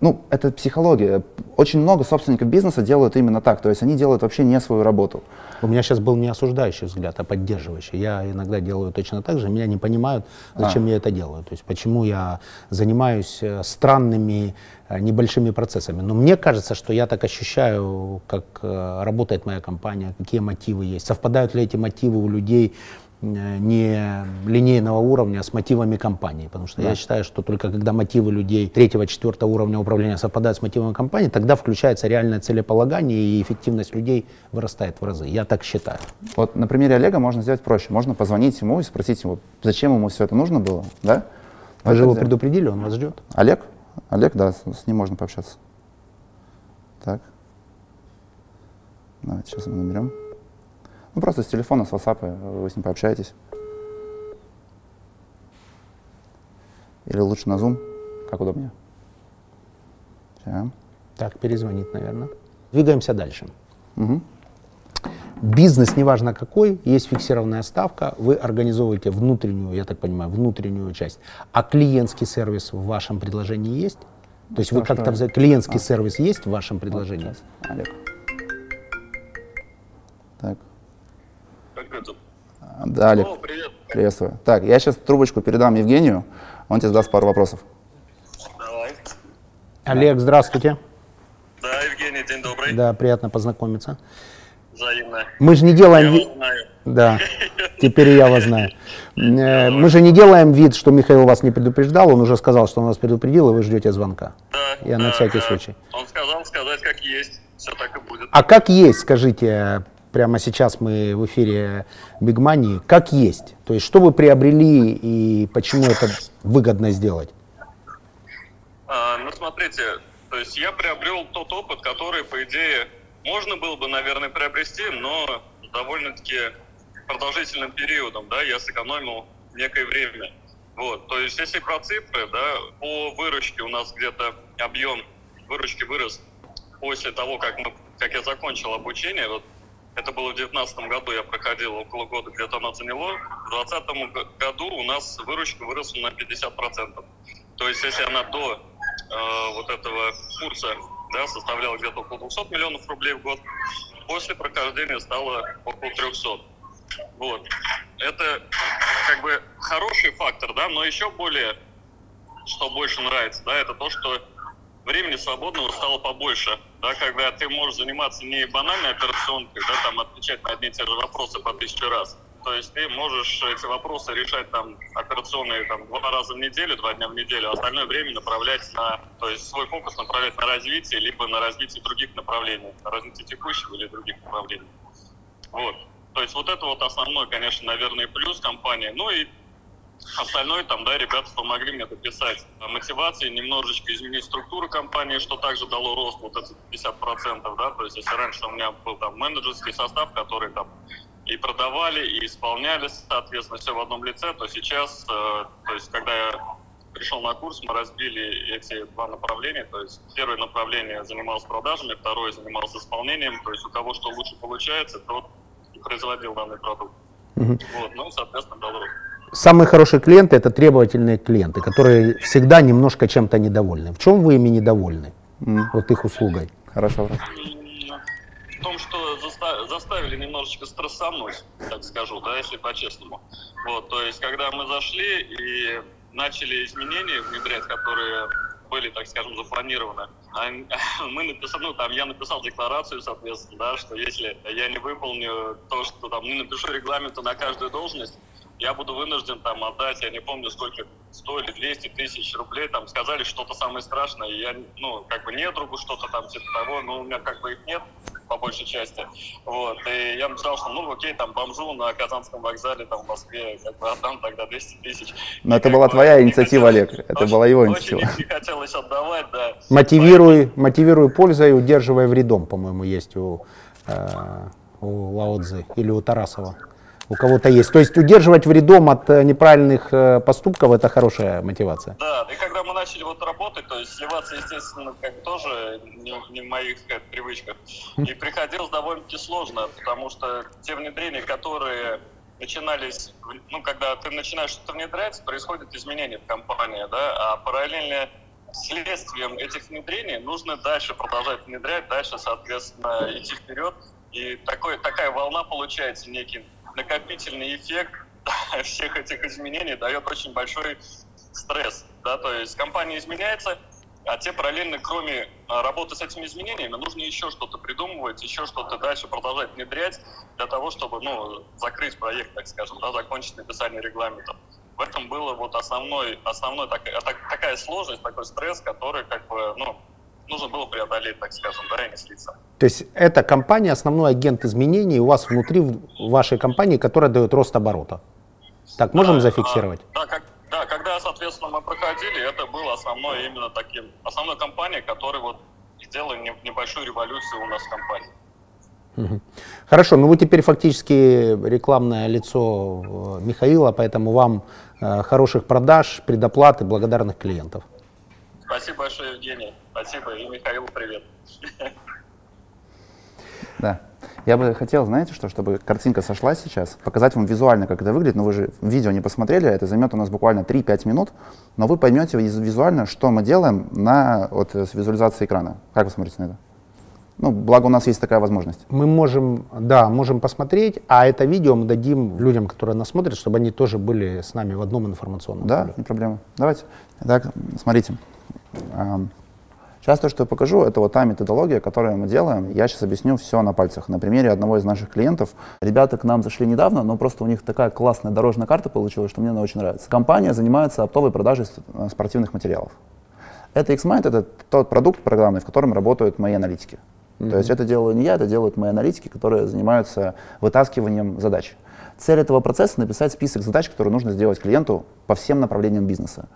ну, это психология. Очень много собственников бизнеса делают именно так. То есть они делают вообще не свою работу. У меня сейчас был не осуждающий взгляд, а поддерживающий. Я иногда делаю точно так же, меня не понимают, зачем я это делаю. То есть почему я занимаюсь э, странными э, небольшими процессами. Но мне кажется, что я так ощущаю, как э, работает моя компания, какие мотивы есть. Совпадают ли эти мотивы у людей не линейного уровня, а с мотивами компании. Потому что я считаю, что только когда мотивы людей третьего, четвертого уровня управления совпадают с мотивами компании, тогда включается реальное целеполагание и эффективность людей вырастает в разы. Я так считаю. Вот на примере Олега можно сделать проще. Можно позвонить ему и спросить его, зачем ему все это нужно было, да? Вы Вот же его сделать. предупредили, он вас ждет. Олег? Олег, да, с, с ним можно пообщаться. Так. Давайте сейчас мы наберем. Ну, просто с телефона, с WhatsApp вы с ним пообщаетесь. Или лучше на Zoom, как удобнее. Ща. Так, перезвонит, наверное. Двигаемся дальше. Мгм. Бизнес, неважно какой, есть фиксированная ставка, вы организовываете внутреннюю, я так понимаю, внутреннюю часть. А клиентский сервис в вашем предложении есть? То есть вы Что, как-то что? взя- клиентский сервис есть в вашем предложении? Сейчас. Олег. Так. Да, Олег. привет. Приветствую. Так, я сейчас трубочку передам Евгению, он тебе задаст пару вопросов. Давай. Олег, здравствуйте. Да, Евгений, день добрый. Да, приятно познакомиться. Взаимно. Мы же не делаем Я знаю. Да, теперь я вас знаю. Э, Мы же не делаем вид, что Михаил вас не предупреждал, он уже сказал, что он вас предупредил, и вы ждете звонка. Да, Я на да, всякий да. случай. Он сказал сказать как есть. Все так и будет. А как есть, скажите, прямо сейчас мы в эфире Бигмани, как есть? То есть что вы приобрели и почему это выгодно сделать? А, ну, смотрите, то есть я приобрел тот опыт, который, по идее, можно было бы, наверное, приобрести, но довольно-таки продолжительным периодом, да, я сэкономил некое время. Вот, то есть если про цифры, да, по выручке у нас где-то объем выручки вырос после того, как, мы, как я закончил обучение, вот это было в 2019 году, я проходил около года, где-то оно заняло. В 2020 году у нас выручка выросла на 50%. То есть если она до э, вот этого курса да, составляла где-то около 200 миллионов рублей в год, после прохождения стало около 300. Вот. Это как бы хороший фактор, да, но еще более, что больше нравится, да, это то, что времени свободного стало побольше, да, когда ты можешь заниматься не банальной операционкой, да, там отвечать на одни и те же вопросы по тысяче раз. То есть ты можешь эти вопросы решать там операционные там два раза в неделю, два дня в неделю, а остальное время направлять на, то есть свой фокус направлять на развитие, либо на развитие других направлений, на развитие текущего или других направлений. Вот. То есть вот это вот основной, конечно, наверное, плюс компании. Ну и Остальное там, да, ребята помогли мне дописать мотивации, немножечко изменить структуру компании, что также дало рост вот эти 50%, да, то есть если раньше у меня был там менеджерский состав, который там и продавали, и исполняли, соответственно, все в одном лице, то сейчас, э, то есть когда я пришел на курс, мы разбили эти два направления, то есть первое направление занималось продажами, второе занималось исполнением, то есть у кого что лучше получается, тот и производил данный продукт. Вот, ну, соответственно, дал рост. Самые хорошие клиенты – это требовательные клиенты, которые всегда немножко чем-то недовольны. В чем вы ими недовольны? М, Вот их услугой. Вопрос. В том, что заста- заставили немножечко стрессануть, так скажу, да, если по-честному. Вот, то есть, когда мы зашли и начали изменения внедрять, которые были, так скажем, запланированы, а- мы написали, ну, там, я написал декларацию, соответственно, да, что если я не выполню то, что там, не напишу регламента на каждую должность, я буду вынужден там отдать, я не помню, сколько, 100 или 200 тысяч рублей, там, сказали что-то самое страшное, я, ну, как бы не другу что-то там, типа того, но у меня как бы их нет, по большей части, вот, и я написал, что, ну, окей, там, бомжу на Казанском вокзале, там, в Москве, как бы отдам тогда 200 тысяч. Но И это была бы твоя инициатива, хотелось- Олег, это очень- была его очень инициатива. не хотелось отдавать, да. Мотивируй, мотивируй пользой, удерживая вредом, по-моему, есть у, э, у Лао Цзы или у Тарасова. У кого-то есть. То есть удерживать вредом от э, неправильных э, поступков – это хорошая мотивация. Да, и когда мы начали вот работать, то есть сливаться, естественно, как тоже не, не в моих как, привычках. И приходилось довольно-таки сложно, потому что те внедрения, которые начинались, ну, когда ты начинаешь что-то внедрять, происходят изменения в компании, да, а параллельно следствием этих внедрений нужно дальше продолжать внедрять, дальше, соответственно, идти вперед. И такой, такая волна получается, некий накопительный эффект всех этих изменений дает очень большой стресс, да, то есть компания изменяется, а те параллельно, кроме а, работы с этими изменениями, нужно еще что-то придумывать, еще что-то дальше продолжать внедрять для того, чтобы, ну, закрыть проект, так скажем, да, закончить написание регламента. В этом было вот основной, основной такая, так- такая сложность, такой стресс, который, как бы, ну, нужно было преодолеть, так скажем, да, и не слиться. То есть эта компания основной агент изменений у вас внутри вашей компании, которая дает рост оборота. Так, можем Да, зафиксировать? а, да, как, да, когда, соответственно, мы проходили, это было основной именно таким, основной компанией, которая вот сделала не- небольшую революцию у нас в компании. Хорошо, ну вы теперь фактически рекламное лицо э, Михаила, поэтому вам э, хороших продаж, предоплаты, благодарных клиентов. Спасибо большое, Евгений. Спасибо. И Михаилу привет. Да. Я бы хотел, знаете что, чтобы картинка сошла сейчас, показать вам визуально, как это выглядит, но вы же видео не посмотрели, это займет у нас буквально 3-5 минут, но вы поймете виз- визуально, что мы делаем на, вот, с визуализацией экрана. Как вы смотрите на это? Ну, благо у нас есть такая возможность. Мы можем, да, можем посмотреть, а это видео мы дадим людям, которые нас смотрят, чтобы они тоже были с нами в одном информационном Да, поле. не проблема. Давайте. Итак, смотрите. Ам, Сейчас то, что я покажу, это вот та методология, которую мы делаем. Я сейчас объясню все на пальцах. На примере одного из наших клиентов. Ребята к нам зашли недавно, но просто у них такая классная дорожная карта получилась, что мне она очень нравится. Компания занимается оптовой продажей э, спортивных материалов. Это XMind — это тот продукт программный, в котором работают мои аналитики. Mm-hmm. То есть это делаю не я, это делают мои аналитики, которые занимаются вытаскиванием задач. Цель этого процесса — написать список задач, которые нужно сделать клиенту по всем направлениям бизнеса.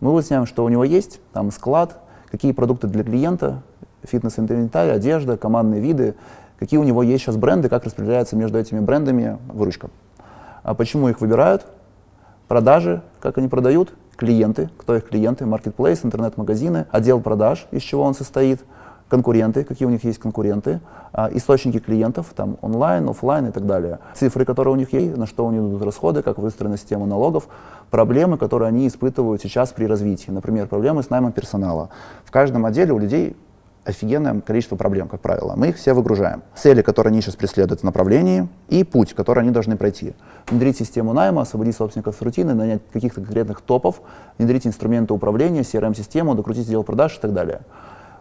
Мы выясняем, что у него есть, там склад, какие продукты для клиента, фитнес-инвентарь, одежда, командные виды, какие у него есть сейчас бренды, как распределяется между этими брендами выручка. А почему их выбирают? Продажи, как они продают, клиенты, кто их клиенты, marketplace, интернет-магазины, отдел продаж, из чего он состоит, конкуренты, какие у них есть конкуренты, а, источники клиентов, там онлайн, офлайн и так далее, цифры, которые у них есть, на что у них идут расходы, как выстроена система налогов, проблемы, которые они испытывают сейчас при развитии. Например, проблемы с наймом персонала. В каждом отделе у людей офигенное количество проблем, как правило. Мы их все выгружаем. Цели, которые они сейчас преследуют в направлении, и путь, который они должны пройти. Внедрить систему найма, освободить собственников с рутины, нанять каких-то конкретных топов, внедрить инструменты управления, CRM-систему, докрутить отдел продаж и так далее.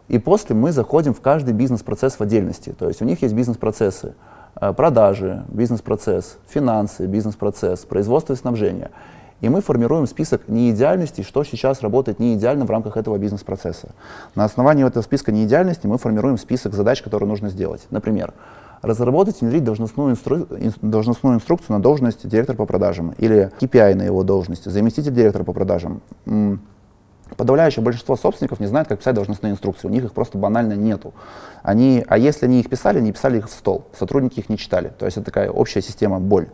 И после мы заходим в каждый бизнес-процесс в отдельности. То есть у них есть бизнес-процессы, э, продажи, бизнес-процесс, финансы, бизнес-процесс, производство и снабжение. И мы формируем список неидеальностей, что сейчас работает не идеально в рамках этого бизнес-процесса. На основании этого списка неидеальностей мы формируем список задач, которые нужно сделать. Например, разработать и внедрить должностную, инстру... должностную инструкцию на должность директора по продажам или KPI на его должность, заместитель директора по продажам. Подавляющее большинство собственников не знает, как писать должностные инструкции. У них их просто банально нету. Они, а если они их писали, они писали их в стол. Сотрудники их не читали. То есть это такая общая система боль.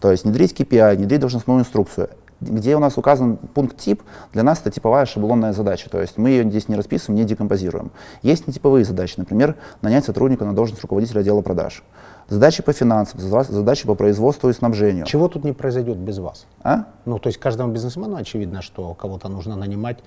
То есть внедрить KPI, внедрить должностную инструкцию где у нас указан пункт тип, для нас это типовая шаблонная задача. То есть мы ее здесь не расписываем, не декомпозируем. Есть нетиповые задачи, например, нанять сотрудника на должность руководителя отдела продаж. Задачи по финансам, задачи по производству и снабжению. Чего тут не произойдет без вас? А? Ну, то есть каждому бизнесмену очевидно, что кого-то нужно нанимать.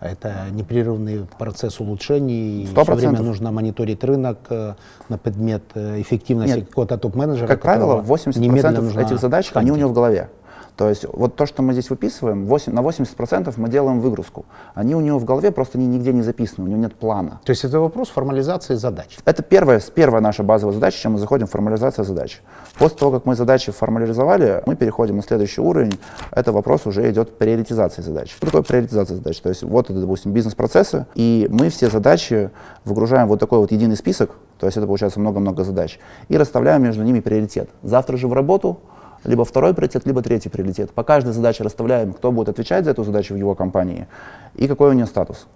Это непрерывный процесс улучшений. 100%. Все время нужно мониторить рынок э, на предмет э, эффективности какого-то топ-менеджера. Как правило, 80% этих задач, они у него в голове. То есть вот то, что мы здесь выписываем, 8, на 80% мы делаем выгрузку. Они у него в голове просто они нигде не записаны, у него нет плана. То есть это вопрос формализации задач? Это первая, первая наша базовая задача, чем мы заходим в формализацию задач. После того, как мы задачи формализовали, мы переходим на следующий уровень. Это вопрос уже идет приоритизации задач. Что такое приоритизация задач? То есть вот это, допустим, бизнес-процессы, и мы все задачи выгружаем вот такой вот единый список, то есть это получается много-много задач, и расставляем между ними приоритет. Завтра же в работу либо второй приоритет, либо третий приоритет. По каждой задаче расставляем, кто будет отвечать за эту задачу в его компании и какой у нее статус.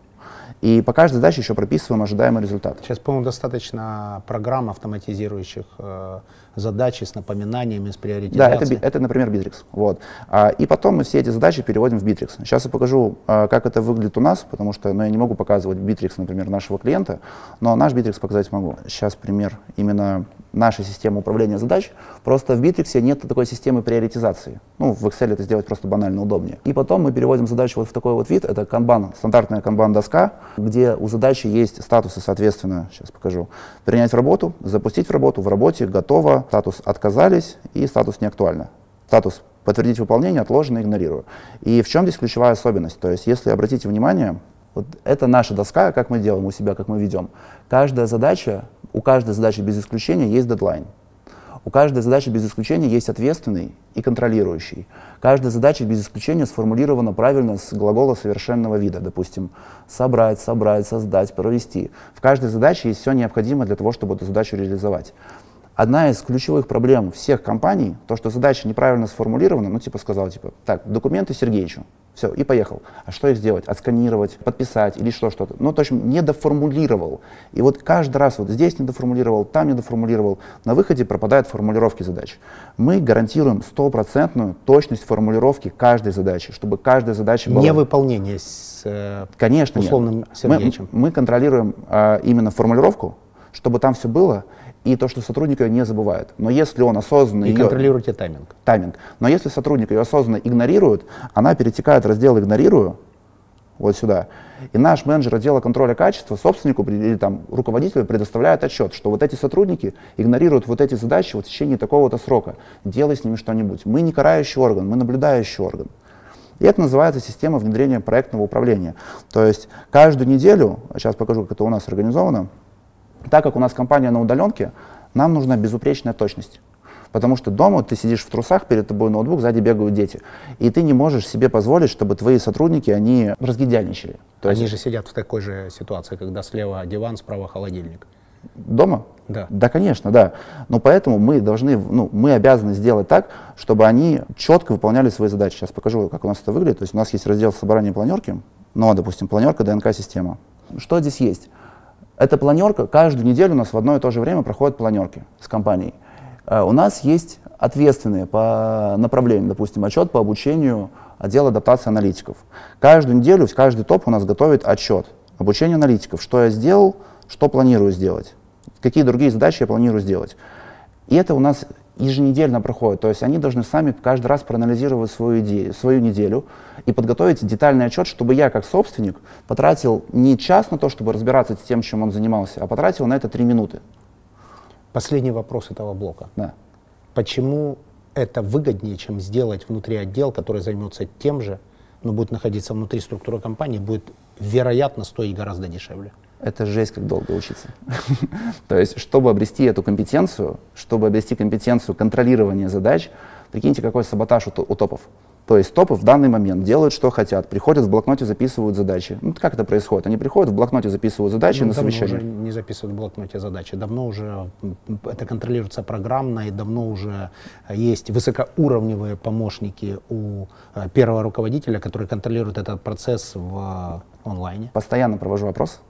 И по каждой задаче еще прописываем ожидаемый результат. Сейчас, по-моему, достаточно программ автоматизирующих э, задачи с напоминаниями, с приоритизацией. Да, это, это например, Bittrex. Вот. А, и потом мы все эти задачи переводим в Bittrex. Сейчас я покажу, а, как это выглядит у нас, потому что ну, я не могу показывать Bittrex, например, нашего клиента, но наш Bittrex показать могу. Сейчас пример именно нашей системы управления задач. Просто в Bittrex нет такой системы приоритизации. Ну, в Excel это сделать просто банально удобнее. И потом мы переводим задачу вот в такой вот вид. Это канбан, стандартная канбан-доска, где у задачи есть статусы, соответственно, сейчас покажу. Принять в работу, запустить в работу, в работе, готово, статус отказались и статус не актуально. Статус подтвердить выполнение, отложено, игнорирую. И в чем здесь ключевая особенность? То есть, если обратите внимание, вот это наша доска, как мы делаем у себя, как мы ведем. Каждая задача, у каждой задачи без исключения есть дедлайн. У каждой задачи без исключения есть ответственный и контролирующий. Каждая задача без исключения сформулирована правильно с глагола совершенного вида. Допустим, собрать, собрать, создать, провести. В каждой задаче есть все необходимое для того, чтобы эту задачу реализовать. Одна из ключевых проблем всех компаний, то, что задача неправильно сформулирована, ну, типа сказал, типа, так, документы Сергеевичу, все, и поехал. А что их сделать? Отсканировать, подписать или что, что-то. Ну, точно, не доформулировал. И вот каждый раз вот здесь не доформулировал, там не доформулировал, на выходе пропадают формулировки задач. Мы гарантируем стопроцентную точность формулировки каждой задачи, чтобы каждая задача была... Невыполнение с э, Конечно, условным нет. Сергеевичем. Мы, мы контролируем э, именно формулировку, чтобы там все было, и то, что сотрудник ее не забывает. Но если он осознанно и ее... контролируете тайминг. Тайминг. Но если сотрудник ее осознанно игнорирует, она перетекает в раздел «игнорирую», вот сюда. И наш менеджер отдела контроля качества собственнику или там, руководителю предоставляет отчет, что вот эти сотрудники игнорируют вот эти задачи вот в течение такого-то срока. Делай с ними что-нибудь. Мы не карающий орган, мы наблюдающий орган. И это называется система внедрения проектного управления. То есть каждую неделю, сейчас покажу, как это у нас организовано, так как у нас компания на удаленке, нам нужна безупречная точность. Потому что дома ты сидишь в трусах, перед тобой ноутбук, сзади бегают дети. И ты не можешь себе позволить, чтобы твои сотрудники, они разгидяничали. То они же сидят в такой же ситуации, когда слева диван, справа холодильник. Дома? Да. Да, конечно, да. Но поэтому мы должны, ну, мы обязаны сделать так, чтобы они четко выполняли свои задачи. Сейчас покажу, как у нас это выглядит. То есть у нас есть раздел собрания планерки, ну, допустим, планерка ДНК-система. Что здесь есть? Эта планерка, каждую неделю у нас в одно и то же время проходят планерки с компанией. Uh, у нас есть ответственные по направлениям, допустим, отчет по обучению отдела адаптации аналитиков. Каждую неделю, каждый топ у нас готовит отчет обучения аналитиков, что я сделал, что планирую сделать, какие другие задачи я планирую сделать. И это у нас еженедельно проходит, то есть они должны сами каждый раз проанализировать свою идею, свою неделю и подготовить детальный отчет, чтобы я как собственник потратил не час на то, чтобы разбираться с тем, чем он занимался, а потратил на это три минуты. Последний вопрос этого блока. Да. Почему это выгоднее, чем сделать внутри отдел, который займется тем же, но будет находиться внутри структуры компании, будет вероятно стоить гораздо дешевле? это жесть, как долго учиться. То есть, чтобы обрести эту компетенцию, чтобы обрести компетенцию контролирования задач, прикиньте, какой саботаж у, топов. То есть топы в данный момент делают, что хотят, приходят в блокноте, записывают задачи. Ну, как это происходит? Они приходят в блокноте, записывают задачи ну, на давно совещание. уже не записывают в блокноте задачи. Давно уже это контролируется программно, и давно уже есть высокоуровневые помощники у э, первого руководителя, которые контролируют этот процесс в онлайне. Постоянно провожу опрос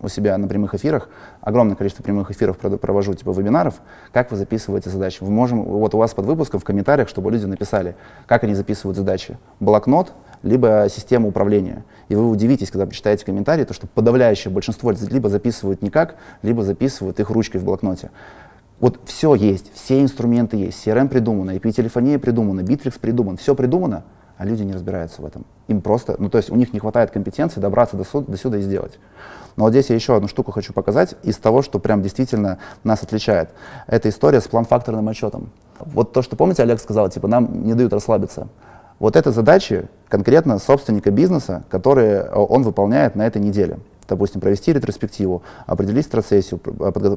у себя на прямых эфирах, огромное количество прямых эфиров провожу, типа вебинаров, как вы записываете задачи. Мы можем, вот у вас под выпуском в комментариях, чтобы люди написали, как они записывают задачи. Блокнот, либо система управления. И вы удивитесь, когда почитаете комментарии, то что подавляющее большинство либо записывают никак, либо записывают их ручкой в блокноте. Вот все есть, все инструменты есть, CRM придумано, IP-телефония придумана, Bittrex придуман, все придумано, а люди не разбираются в этом. Им просто, ну то есть у них не хватает компетенции добраться до, сюда, до сюда и сделать. Но вот здесь я еще одну штуку хочу показать из того, что прям действительно нас отличает. Это история с план-факторным отчетом. Вот то, что помните, Олег сказал, типа нам не дают расслабиться. Вот это задачи конкретно собственника бизнеса, которые э, он выполняет на этой неделе. Допустим, провести ретроспективу, определить стратсессию,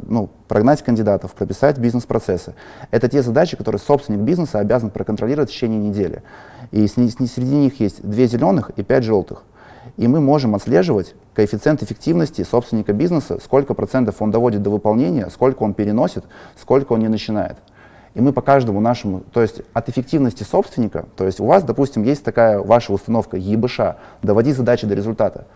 ну, прогнать кандидатов, прописать бизнес-процессы. Это те задачи, которые собственник бизнеса обязан проконтролировать в течение недели. И среди них есть две зеленых и пять желтых. И мы можем отслеживать коэффициент эффективности собственника бизнеса, сколько процентов он доводит до выполнения, сколько он переносит, сколько он не начинает. И мы по каждому нашему, то есть от эффективности собственника, то есть у вас, допустим, есть такая ваша установка ЕБШ, доводи задачи до результата.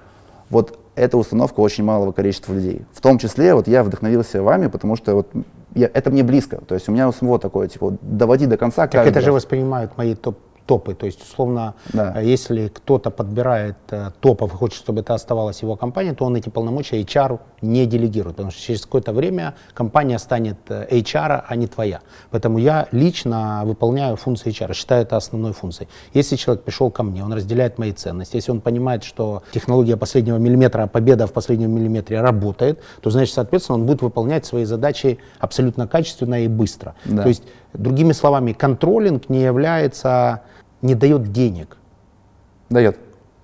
Вот эта установка очень малого количества людей. В том числе вот я вдохновился вами, потому что вот я, это мне близко. То есть у меня у самого такое, типа, доводи до конца. Так это раз. же воспринимают мои топ топы. То есть, условно, да. Э, если кто-то подбирает э, топов и хочет, чтобы это оставалась его компания, то он эти полномочия HR не делегирует, потому что через какое-то время компания станет э, HR, а не твоя. Поэтому я лично выполняю функции HR, считаю это основной функцией. Если человек пришел ко мне, он разделяет мои ценности, если он понимает, что технология последнего миллиметра, победа в последнем миллиметре работает, то значит, соответственно, он будет выполнять свои задачи абсолютно качественно и быстро. Да. То есть, другими словами, контролинг не является не дает денег. Дает.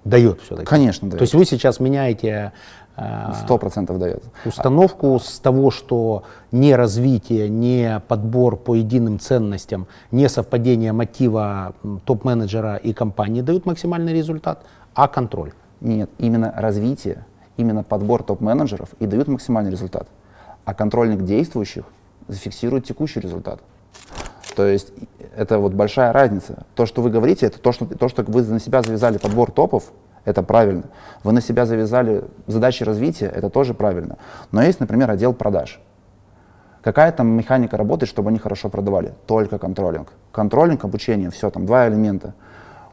Дает все-таки. Конечно, дает. То есть вы сейчас меняете э, Сто процентов дает. Установку с того, что не развитие, не подбор по единым ценностям, не совпадение мотива топ-менеджера и компании дают максимальный результат, а контроль. Нет, именно развитие, именно подбор топ-менеджеров и дают максимальный результат. А контрольник действующих зафиксирует текущий результат. То есть это вот большая разница. То, что вы говорите, это то, что, то, что вы на себя завязали подбор топов, это правильно. Вы на себя завязали задачи развития, это тоже правильно. Но есть, например, отдел продаж. Какая там механика работает, чтобы они хорошо продавали? Только контролинг. Контролинг, обучение, все, там два элемента.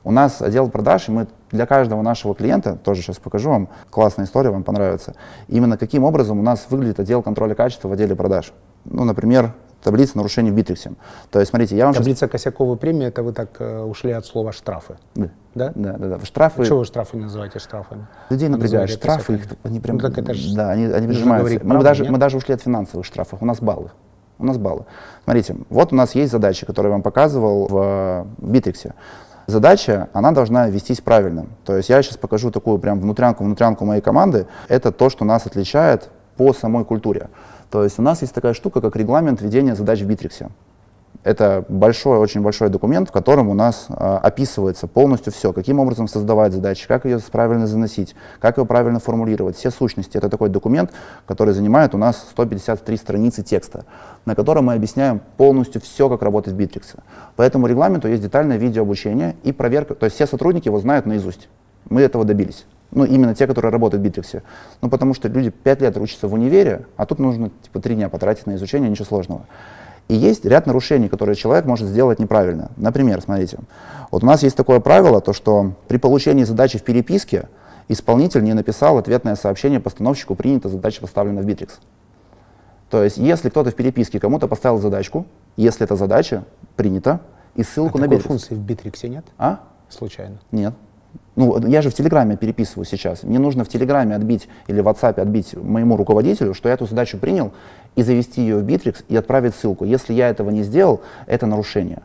У нас отдел продаж, и мы для каждого нашего клиента, тоже сейчас покажу вам, классная история, вам понравится, именно каким образом у нас выглядит отдел контроля качества в отделе продаж. Ну, например, таблица нарушений в Битриксе. То есть, смотрите, я вам Таблица сейчас... косяковой премии, это вы так э, ушли от слова штрафы. Да. Да? Да, да, да. Штрафы... Чего вы штрафы называете штрафами? Людей напрягают. Штрафы, их, они прям... Ну, так это ж... Да, они, они прижимаются. Мы, правду, даже, мы даже ушли от финансовых штрафов, у нас баллы. У нас баллы. Смотрите, вот у нас есть задачи, которые я вам показывал в Битриксе. задача, она должна вестись правильно. То есть я сейчас покажу такую прям внутрянку-внутрянку моей команды. Это то, что нас отличает по самой культуре. То есть у нас есть такая штука, как регламент ведения задач в Битриксе. Это большой, очень большой документ, в котором у нас э, описывается полностью все, каким образом создавать задачи, как ее правильно заносить, как ее правильно формулировать, все сущности. Это такой документ, который занимает у нас 153 страницы текста, на котором мы объясняем полностью все, как работать в Bittrex. По этому регламенту есть детальное видеообучение и проверка, то есть все сотрудники его знают наизусть. Мы этого добились. Ну, именно те, которые работают в Битриксе. Ну, потому что люди 5 лет учатся в универе, а тут нужно, типа, 3 дня потратить на изучение, ничего сложного. И есть ряд нарушений, которые человек может сделать неправильно. Например, смотрите, вот у нас есть такое правило, то что при получении задачи в переписке исполнитель не написал ответное сообщение постановщику, принята задача поставлена в Bittrex. То есть, если кто-то в переписке кому-то поставил задачку, если эта задача принята, и ссылку а на Bittrex. функции в Битриксе нет? А? Случайно. Нет. Ну, я же в Телеграме переписываю сейчас. Мне нужно в Телеграме отбить или в WhatsApp отбить моему руководителю, что я эту задачу принял, и завести ее в Bittrex и отправить ссылку. Если я этого не сделал, это нарушение.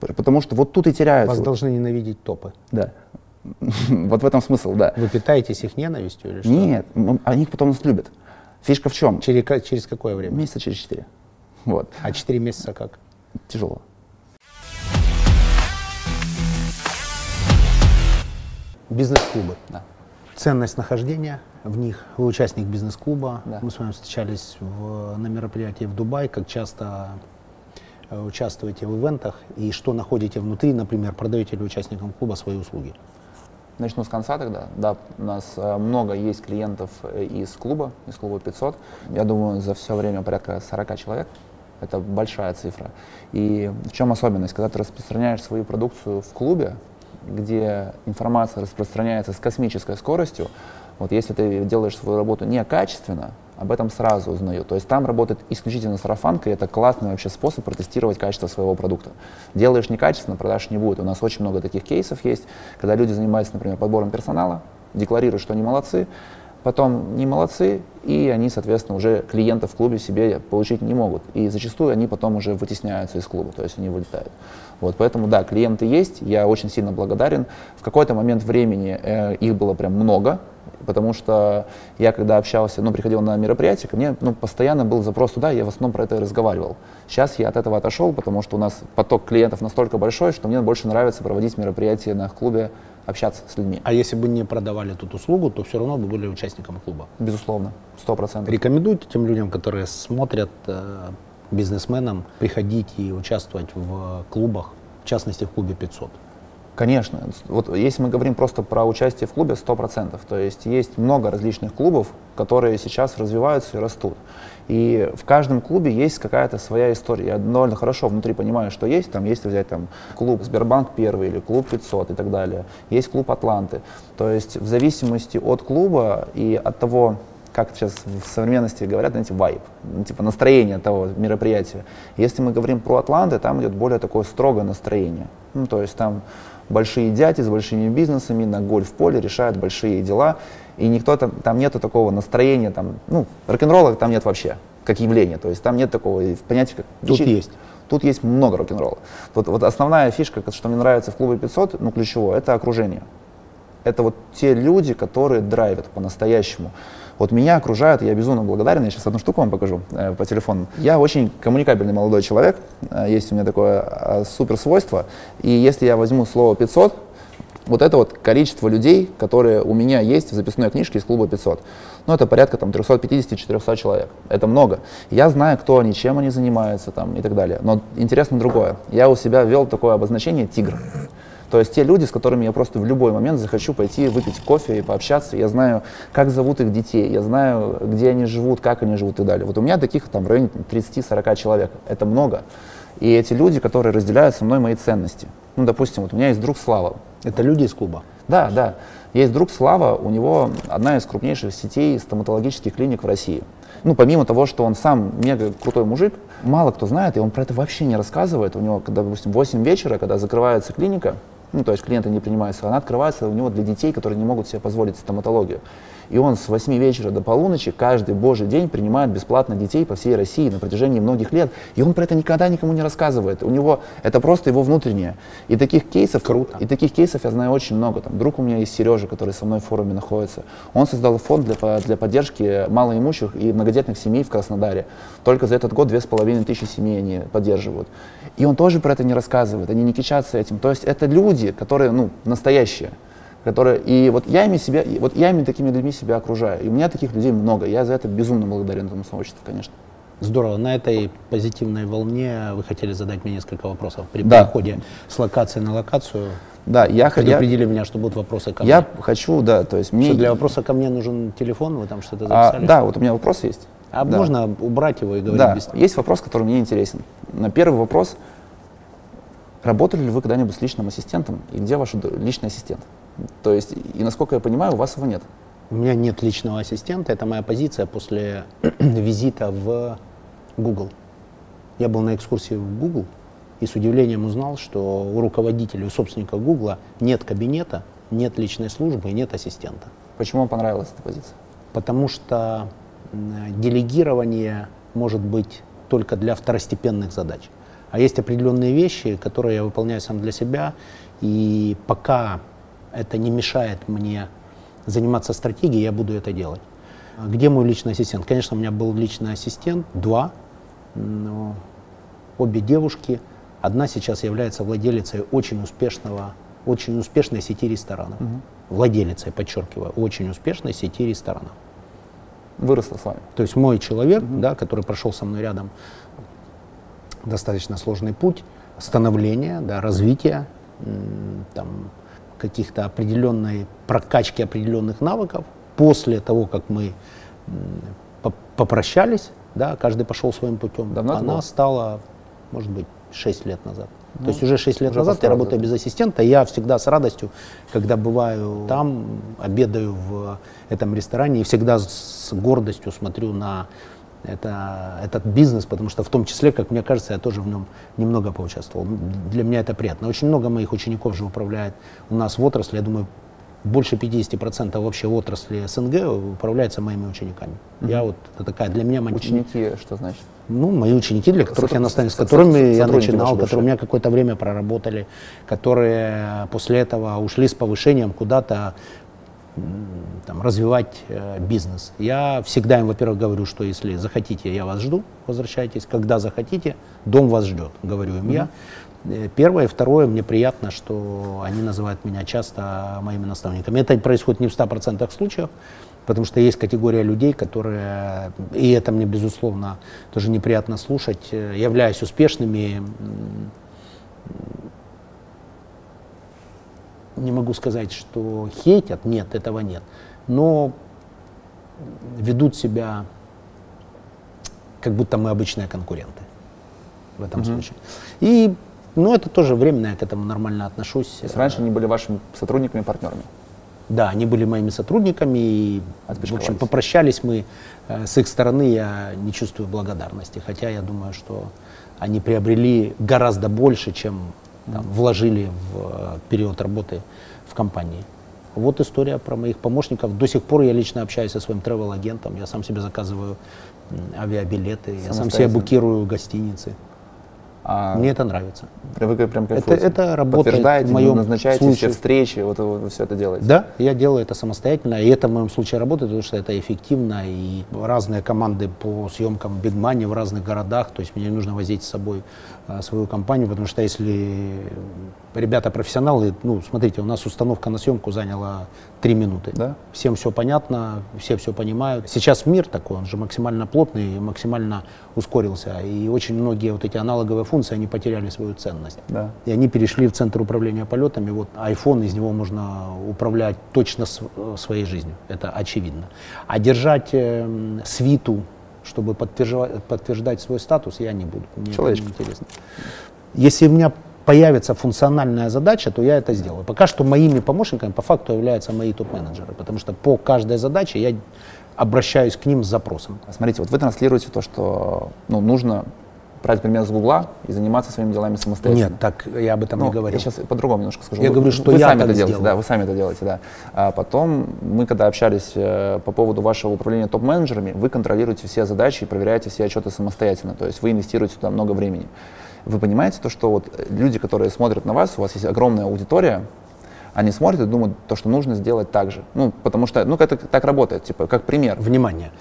Потому что вот тут и теряется. Вас должны ненавидеть топы. Да. Вот в этом смысл, да. Вы питаетесь их ненавистью или что? Нет, м, они потом нас любят. Фишка в чем? Через, через какое время? Месяца через четыре. Вот. А 4 месяца как? Тяжело. Бизнес-клубы. Да. Ценность нахождения в них. Вы участник бизнес-клуба. Да. Мы с вами встречались в- на мероприятии в Дубае. Как часто э, участвуете в ивентах и что находите внутри, например, продаете ли участникам клуба свои услуги? Начну с конца тогда. Да, у нас э, много есть клиентов э, из клуба, из клуба 500. Я думаю, за все время порядка 40 человек. Это большая цифра. И в чем особенность? Когда ты распространяешь свою продукцию в клубе, где информация распространяется с космической скоростью, вот если ты делаешь свою работу некачественно, об этом сразу узнаю. То есть там работает исключительно сарафанка, и это классный вообще способ протестировать качество своего продукта. Делаешь некачественно, продаж не будет. У нас очень много таких кейсов есть, когда люди занимаются, например, подбором персонала, декларируют, что они молодцы, потом не молодцы, и они, соответственно, уже клиентов в клубе себе получить не могут. И зачастую они потом уже вытесняются из клуба, то есть они вылетают. Вот, поэтому, да, клиенты есть, я очень сильно благодарен. В какой-то момент времени э, их было прям много, потому что я, когда общался, ну, приходил на мероприятие, ко мне ну, постоянно был запрос туда, я в основном про это и разговаривал. Сейчас я от этого отошел, потому что у нас поток клиентов настолько большой, что мне больше нравится проводить мероприятия на клубе, общаться с людьми. А если бы не продавали тут услугу, то все равно бы были участником клуба. Безусловно, сто процентов. Рекомендуйте тем людям, которые смотрят, э, бизнесменам, приходить и участвовать в клубах, в частности в клубе 500. Конечно. Вот если мы говорим просто про участие в клубе, 100%. То есть есть много различных клубов, которые сейчас развиваются и растут. И в каждом клубе есть какая-то своя история. Я довольно хорошо внутри понимаю, что есть. Там есть взять там, клуб Сбербанк первый или клуб 500 и так далее. Есть клуб Атланты. То есть в зависимости от клуба и от того, как сейчас в современности говорят, знаете, вайб, ну, типа настроение того мероприятия. Если мы говорим про Атланты, там идет более такое строгое настроение. Ну, то есть там большие дяди с большими бизнесами на гольф-поле решают большие дела, и никто там, там нету такого настроения, там, ну, рок-н-ролла там нет вообще, как явления, то есть там нет такого понятия, как... Тут есть. Тут есть много рок-н-ролла. Вот, вот основная фишка, что мне нравится в клубе 500, ну, ключевое, это окружение. Это вот те люди, которые драйвят по-настоящему. Вот меня окружают, я безумно благодарен. Я сейчас одну штуку вам покажу э, по телефону. Я очень коммуникабельный молодой человек. Э, есть у меня такое э, супер свойство. И если я возьму слово 500, вот это вот количество людей, которые у меня есть в записной книжке из клуба 500. Ну, это порядка там 350-400 человек. Это много. Я знаю, кто они, чем они занимаются там и так далее. Но интересно другое. Я у себя ввел такое обозначение «тигр». То есть те люди, с которыми я просто в любой момент захочу пойти выпить кофе и пообщаться. Я знаю, как зовут их детей, я знаю, где они живут, как они живут и так далее. Вот у меня таких там в районе 30-40 человек. Это много. И эти люди, которые разделяют со мной мои ценности. Ну, допустим, вот у меня есть друг Слава. Это люди из клуба? Да, да. Есть друг Слава, у него одна из крупнейших сетей стоматологических клиник в России. Ну, помимо того, что он сам мега крутой мужик, мало кто знает, и он про это вообще не рассказывает. У него, когда, допустим, 8 вечера, когда закрывается клиника, ну, то есть клиенты не принимаются, она открывается у него для детей, которые не могут себе позволить стоматологию. И он с 8 вечера до полуночи каждый божий день принимает бесплатно детей по всей России на протяжении многих лет. И он про это никогда никому не рассказывает. У него это просто его внутреннее. И таких кейсов, Круто. и таких кейсов я знаю очень много. Там, друг у меня есть Сережа, который со мной в форуме находится. Он создал фонд для, для поддержки малоимущих и многодетных семей в Краснодаре. Только за этот год две с половиной тысячи семей они поддерживают. И он тоже про это не рассказывает, они не кичатся этим. То есть это люди, которые, ну, настоящие которые и вот я ими себя вот я ими такими людьми себя окружаю и у меня таких людей много я за это безумно благодарен этому сообществу конечно Здорово. На этой позитивной волне вы хотели задать мне несколько вопросов. При Да. переходе с локации на локацию да я х- я, предупредили меня, что будут вопросы ко мне. я хочу да то есть мне Что для вопроса ко мне нужен телефон, вы там что-то а, записали? да вот у меня вопрос есть А Да. можно убрать его и говорить да. без... есть вопрос который мне интересен. На первый вопрос. Работали ли вы когда-нибудь с личным ассистентом? И где ваш личный ассистент? То есть и насколько я понимаю у вас его нет. У меня нет личного ассистента, это моя позиция после визита в Google. Я был на экскурсии в Google и с удивлением узнал, что у руководителя, у собственника Google нет кабинета, нет личной службы и нет ассистента. почему вам понравилась эта позиция? Потому что делегирование может быть только для второстепенных задач. А есть определенные вещи, которые я выполняю сам для себя, и пока это не мешает мне заниматься стратегией, я буду это делать. А Где мой личный ассистент? Конечно, у меня был личный ассистент, два, но обе девушки. Одна сейчас является владелицей очень успешного, очень успешной сети ресторанов. Владелицей, подчеркиваю, очень успешной сети ресторанов. Выросла с вами То есть мой человек, да, который прошел со мной рядом достаточно сложный путь становления, да, развития, там, каких-то определенной прокачки определенных навыков. После того, как мы попрощались, да, каждый пошел своим путем, Давно она стала, может быть, 6 лет назад. Ну, То есть уже 6 лет уже назад я работаю да. без ассистента. Я всегда с радостью, когда бываю там, обедаю в этом ресторане, и всегда с гордостью смотрю на это, этот бизнес, потому что в том числе, как мне кажется, я тоже в нем немного поучаствовал. Для меня это приятно. Очень много моих учеников же управляет у нас в отрасли. Я думаю, больше 50% вообще отрасли СНГ управляется моими учениками. Я вот, это такая для меня ученики что значит ну, мои ученики, для которых я Сотруд- наставник, с со- которыми я начинал, которые у меня какое-то время проработали, которые после этого ушли с повышением куда-то там, развивать э, бизнес. Я всегда им, во-первых, говорю, что если захотите, я вас жду, возвращайтесь. Когда захотите, дом вас ждет, говорю им я. Э, Первое. Второе, мне приятно, что они называют меня часто моими наставниками. Это происходит не в 100% случаев, потому что есть категория людей, которые, и это мне, безусловно, тоже неприятно слушать, э, являясь успешными, не могу сказать, что хейтят, нет, этого нет, но ведут себя, как будто мы обычные конкуренты в этом случае. И, ну, это тоже временно, я к этому нормально отношусь. То есть раньше они были вашими сотрудниками и партнерами. Да, они были моими сотрудниками, и, в общем, попрощались мы. э, С их стороны я не чувствую благодарности, хотя я думаю, что они приобрели гораздо больше, чем там, вложили в э, период работы в компании. Вот история про моих помощников. До сих пор я лично общаюсь со своим travel-агентом, я сам себе заказываю авиабилеты, я сам себе букирую гостиницы. А Мне это нравится. вы прям Это, кайфуете? это работает Подтверждаете, в моем назначаете все случае. встречи, вот вы все это делаете. Да, я делаю это самостоятельно, и это в моем случае работает, потому что это эффективно, и разные команды по съемкам Big Money в разных городах, то есть мне не нужно возить с собой свою компанию, потому что если ребята профессионалы, ну, смотрите, у нас установка на съемку заняла три минуты. Да? Всем все понятно, все все понимают. Сейчас мир такой, он же максимально плотный, максимально ускорился, и очень многие вот эти аналоговые функции, они потеряли свою ценность. Да. И они перешли в центр управления полетами. Вот iPhone, из него можно управлять точно э, своей жизнью. Это очевидно. А держать эм, свиту, чтобы подтверждать, свой статус, я не буду. Мне это Человечек. не интересно. Если у меня появится функциональная задача, то я это сделаю. Пока что моими помощниками по факту являются мои топ-менеджеры, потому что по каждой задаче я обращаюсь к ним с запросом. Смотрите, вот вы транслируете то, что ну, нужно брать пример с Гугла и заниматься своими делами самостоятельно. Нет, так я об этом Ну, не говорил. Я сейчас по-другому немножко скажу. Я Вы- говорю, что вы я сами это делаете, сделал. да, вы сами это делаете, да. А потом мы, когда общались э, по поводу вашего управления топ-менеджерами, вы контролируете все задачи и проверяете все отчеты самостоятельно, то есть вы инвестируете туда много времени. Вы понимаете то, что вот э, люди, которые смотрят на вас, у вас есть огромная аудитория, они смотрят и думают то, что нужно сделать так же. Ну, потому что, ну, это так работает, типа, как пример. Внимание.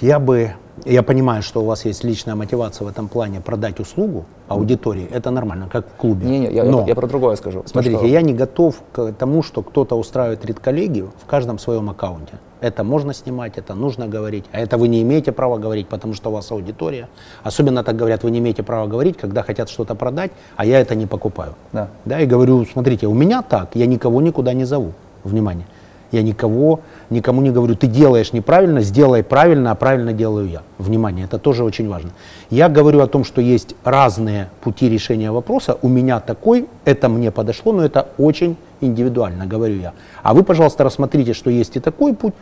Я бы, я понимаю, что у вас есть личная мотивация в этом плане продать услугу аудитории. Это нормально, как в клубе. Не-не, я, Но, я, я про другое скажу. Смотрите, что- я не готов к тому, что кто-то устраивает редколлегию в каждом своем аккаунте. Это можно снимать, это нужно говорить, а это вы не имеете права говорить, потому что у вас аудитория. Особенно так говорят, вы не имеете права говорить, когда хотят что-то продать, а я это не покупаю. Да. Да, и говорю, смотрите, у меня так, я никого никуда не зову. Внимание. Я никого, никому не говорю, ты делаешь неправильно, сделай правильно, а правильно делаю я. Внимание, это тоже очень важно. Я говорю о том, что есть разные пути решения вопроса. У меня такой, это мне подошло, но это очень индивидуально, говорю я. А вы, пожалуйста, рассмотрите, что есть и такой путь,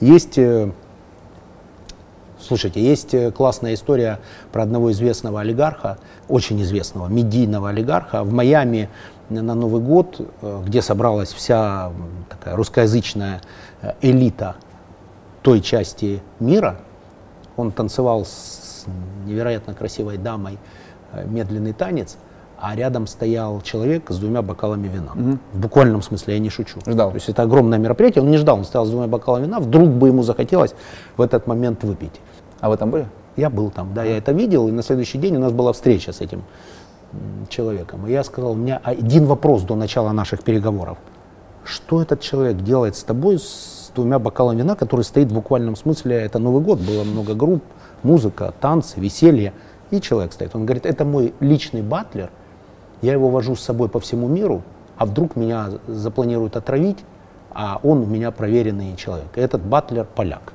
есть э, Слушайте, есть э, классная история про одного известного олигарха, очень известного, медийного олигарха. В Майами на Новый год, э, где собралась вся такая русскоязычная э, элита той части мира, он танцевал с невероятно красивой дамой э, медленный танец, а рядом стоял человек с двумя бокалами вина. В буквальном смысле, я не шучу. Ждал. То есть это огромное мероприятие, он не ждал, он стоял с двумя бокалами вина, вдруг бы ему захотелось в этот момент выпить. А вы там были? Я был там, да, я это видел, и на следующий день у нас была встреча с этим человеком. И я сказал, у меня один вопрос до начала наших переговоров. Что этот человек делает с тобой с двумя бокалами вина, который стоит в буквальном смысле, это Новый год, было много групп, музыка, танцы, веселье, и человек стоит. Он говорит, это мой личный батлер, я его вожу с собой по всему миру, а вдруг меня запланируют отравить, а он у меня проверенный человек. Этот батлер поляк,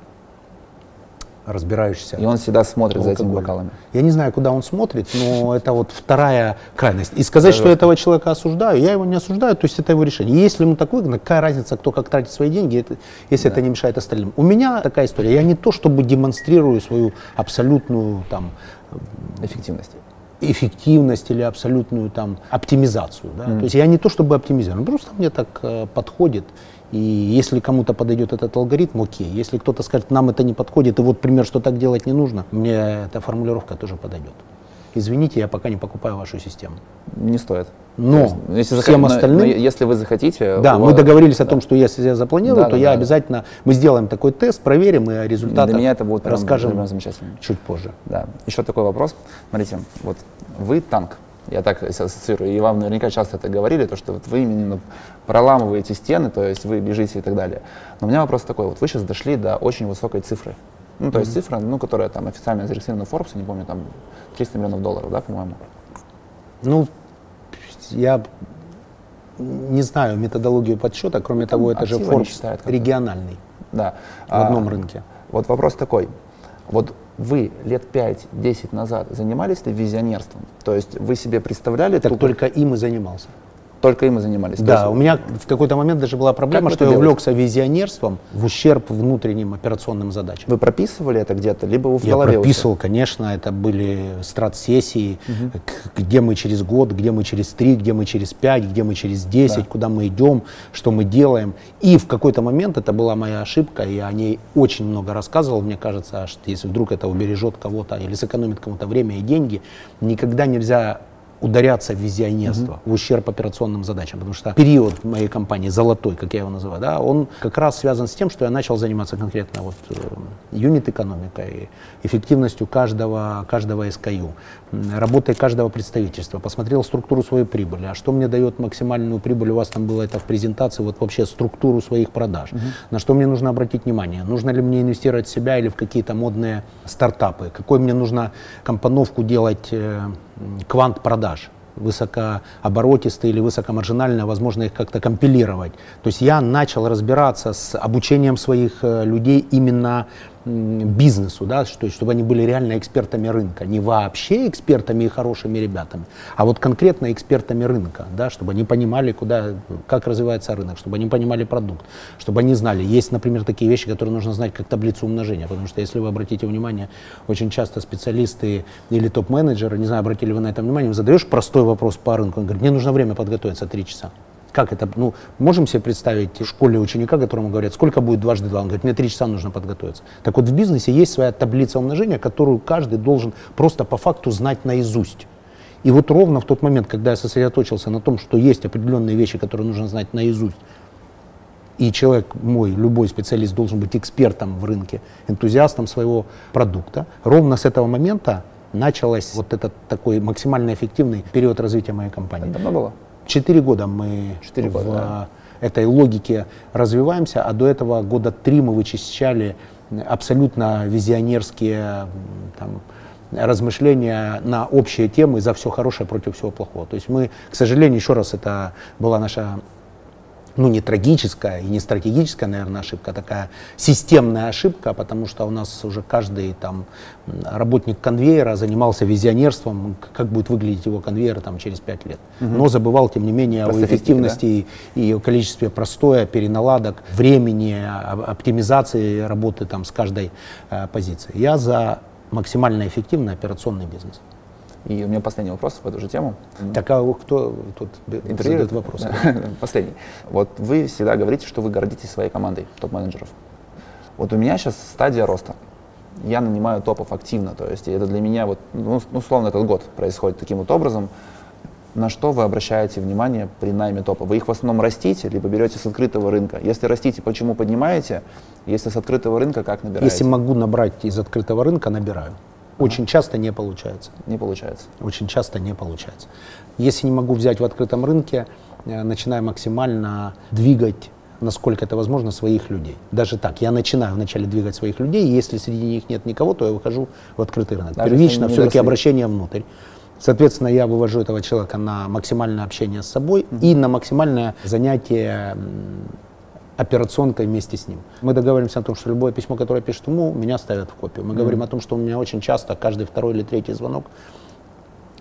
разбирающийся И он всегда смотрит за этими бокалами. Я не знаю, куда он смотрит, но это вот вторая крайность. И сказать, что этого человека осуждаю, я его не осуждаю, то есть это его решение. Если ему так выгодно, какая разница, кто как тратит свои деньги, это- если это не мешает остальным. У меня такая история. Я не то, чтобы демонстрирую свою абсолютную там Эффективность. эффективность или абсолютную там оптимизацию. Да? То есть я не то чтобы оптимизирую, просто мне так э, подходит. И если кому-то подойдет этот алгоритм, окей. Если кто-то скажет, нам это не подходит, и вот пример, что так делать не нужно, мне эта формулировка тоже подойдет. Извините, я пока не покупаю вашу систему. Не стоит. Но есть, если всем но- остальным- но если вы захотите... Да, у мы вас- договорились о том, что если я запланирую, Да, то да, я да. обязательно, мы сделаем такой тест, проверим и о результатах Для меня это будет прям- расскажем прям замечательно. чуть позже. Да. Еще такой вопрос. Смотрите, вот вы танк. Я так ассоциирую. И вам наверняка часто это говорили, то, что вот вы именно проламываете стены, то есть вы бежите и так далее. Но у меня вопрос такой. Вот вы сейчас дошли до очень высокой цифры. Ну, то есть цифра, ну, которая там официально зарегистрирована в Forbes, я не помню, там 300 миллионов долларов, да, по-моему? Ну, я не знаю методологию подсчета, кроме того, это же Forbes считают региональный Да. в одном рынке. Вот вопрос такой. Вот вы лет 5-10 назад занимались ли визионерством? То есть вы себе представляли Так ту- только им и занимался. Только им и занимались? Да, есть- у меня в какой-то момент даже была проблема, что я делаете? увлекся визионерством в ущерб внутренним операционным задачам. Вы прописывали это где-то, либо вы в Я голове? себя? прописывал, конечно, это были страт-сессии, к- где мы через год, где мы через три, где мы через пять, где мы через десять, куда мы идем, что мы делаем. И в какой-то момент это была моя ошибка, я о ней очень много рассказывал, мне кажется, что если вдруг это убережет кого-то или сэкономит кому-то время и деньги, никогда нельзя ударяться в визионерство, в ущерб операционным задачам, потому что период моей компании, золотой, как я его называю, да, он как раз связан с тем, что я начал заниматься конкретно вот э, юнит-экономикой, эффективностью каждого, каждого SKU, работой каждого представительства, посмотрел структуру своей прибыли, а что мне дает максимальную прибыль, у вас там было это в презентации, вот вообще структуру своих продаж, на что мне нужно обратить внимание, нужно ли мне инвестировать в себя или в какие-то модные стартапы, какой мне нужно компоновку делать э, квант продаж, высокооборотистые или высокомаржинальные, возможно их как-то компилировать. То есть я начал разбираться с обучением своих э, людей именно бизнесу, да, что, чтобы они были реально экспертами рынка, не вообще экспертами и хорошими ребятами, а вот конкретно экспертами рынка, да, чтобы они понимали, куда, как развивается рынок, чтобы они понимали продукт, чтобы они знали. Есть, например, такие вещи, которые нужно знать, как таблицу умножения, потому что если вы обратите внимание, очень часто специалисты или топ-менеджеры, не знаю, обратили вы на это внимание, им задаешь простой вопрос по рынку, он говорит, мне нужно время подготовиться, три часа. Как это? Ну, можем себе представить в школе ученика, которому говорят, сколько будет дважды два? Он говорит, мне три часа нужно подготовиться. Так вот, в бизнесе есть своя таблица умножения, которую каждый должен просто по факту знать наизусть. И вот ровно в тот момент, когда я сосредоточился на том, что есть определенные вещи, которые нужно знать наизусть, и человек мой, любой специалист должен быть экспертом в рынке, энтузиастом своего продукта, ровно с этого момента началось вот этот такой максимально эффективный период развития моей компании. Это давно было? Четыре года мы Четыре года, в да. этой логике развиваемся, а до этого года три мы вычищали абсолютно визионерские там, размышления на общие темы за все хорошее против всего плохого. То есть мы, к сожалению, еще раз, это была наша ну, не трагическая и не стратегическая, наверное, ошибка, а такая системная ошибка, потому что у нас уже каждый там работник конвейера занимался визионерством, как будет выглядеть его конвейер там через пять лет. Но забывал, тем не менее, Про о эффективности и о количестве простоя, переналадок, времени, оптимизации работы там с каждой э, позицией. Я за максимально эффективный операционный бизнес. И у меня последний вопрос в эту же тему. Так а кто тут задает вопросы? Последний. Вот вы всегда говорите, что вы гордитесь своей командой топ-менеджеров. Вот у меня сейчас стадия роста. Я нанимаю топов активно, то есть это для меня вот, ну, с- условно, этот год происходит таким вот образом. На что вы обращаете внимание при найме топа? Вы их в основном растите, либо берете с открытого рынка? Если растите, почему поднимаете? Если с открытого рынка, как набираете? Если могу набрать из открытого рынка, набираю. Очень часто не получается. Не получается. Очень часто не получается. Если не могу взять в открытом рынке, э, начинаю максимально двигать насколько это возможно, своих людей. Даже так, я начинаю вначале двигать своих людей, и если среди них нет никого, то я выхожу в открытый рынок. Даже Первично все-таки обращение внутрь. Соответственно, я вывожу этого человека на максимальное общение с собой и на максимальное занятие операционкой вместе с ним. Мы договариваемся о том, что любое письмо, которое пишет ему, меня ставят в копию. Мы говорим о том, что у меня очень часто каждый второй или третий звонок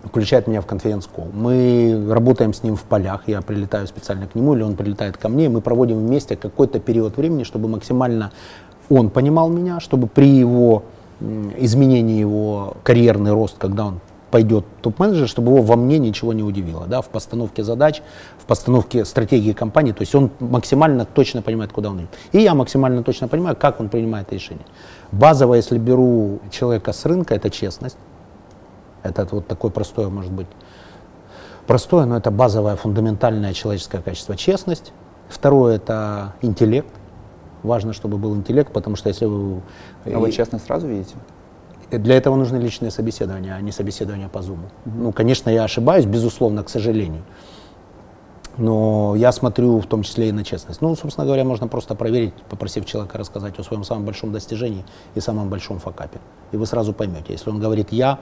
включает меня в конференц-колл. Мы работаем с ним в полях, я прилетаю специально к нему, или он прилетает ко мне, и мы проводим вместе какой-то период времени, чтобы максимально он понимал меня, чтобы при его изменении его карьерный рост, когда он пойдет топ-менеджер, чтобы его во мне ничего не удивило, да, в постановке задач, в постановке стратегии компании, то есть он максимально точно понимает, куда он идет. И я максимально точно понимаю, как он принимает решения. Базово, если беру человека с рынка, это честность, это вот такое простое, может быть, простое, но это базовое, фундаментальное человеческое качество. Честность. Второе – это интеллект. Важно, чтобы был интеллект, потому что если вы... А вы и- честно сразу видите? Для этого нужны личные собеседования, а не собеседования по Zoom. Ну, конечно, я ошибаюсь, безусловно, к сожалению. Но я смотрю в том числе и на честность. Ну, собственно говоря, можно просто проверить, попросив человека рассказать о своем самом большом достижении и самом большом факапе. И вы сразу поймете, если он говорит «я»,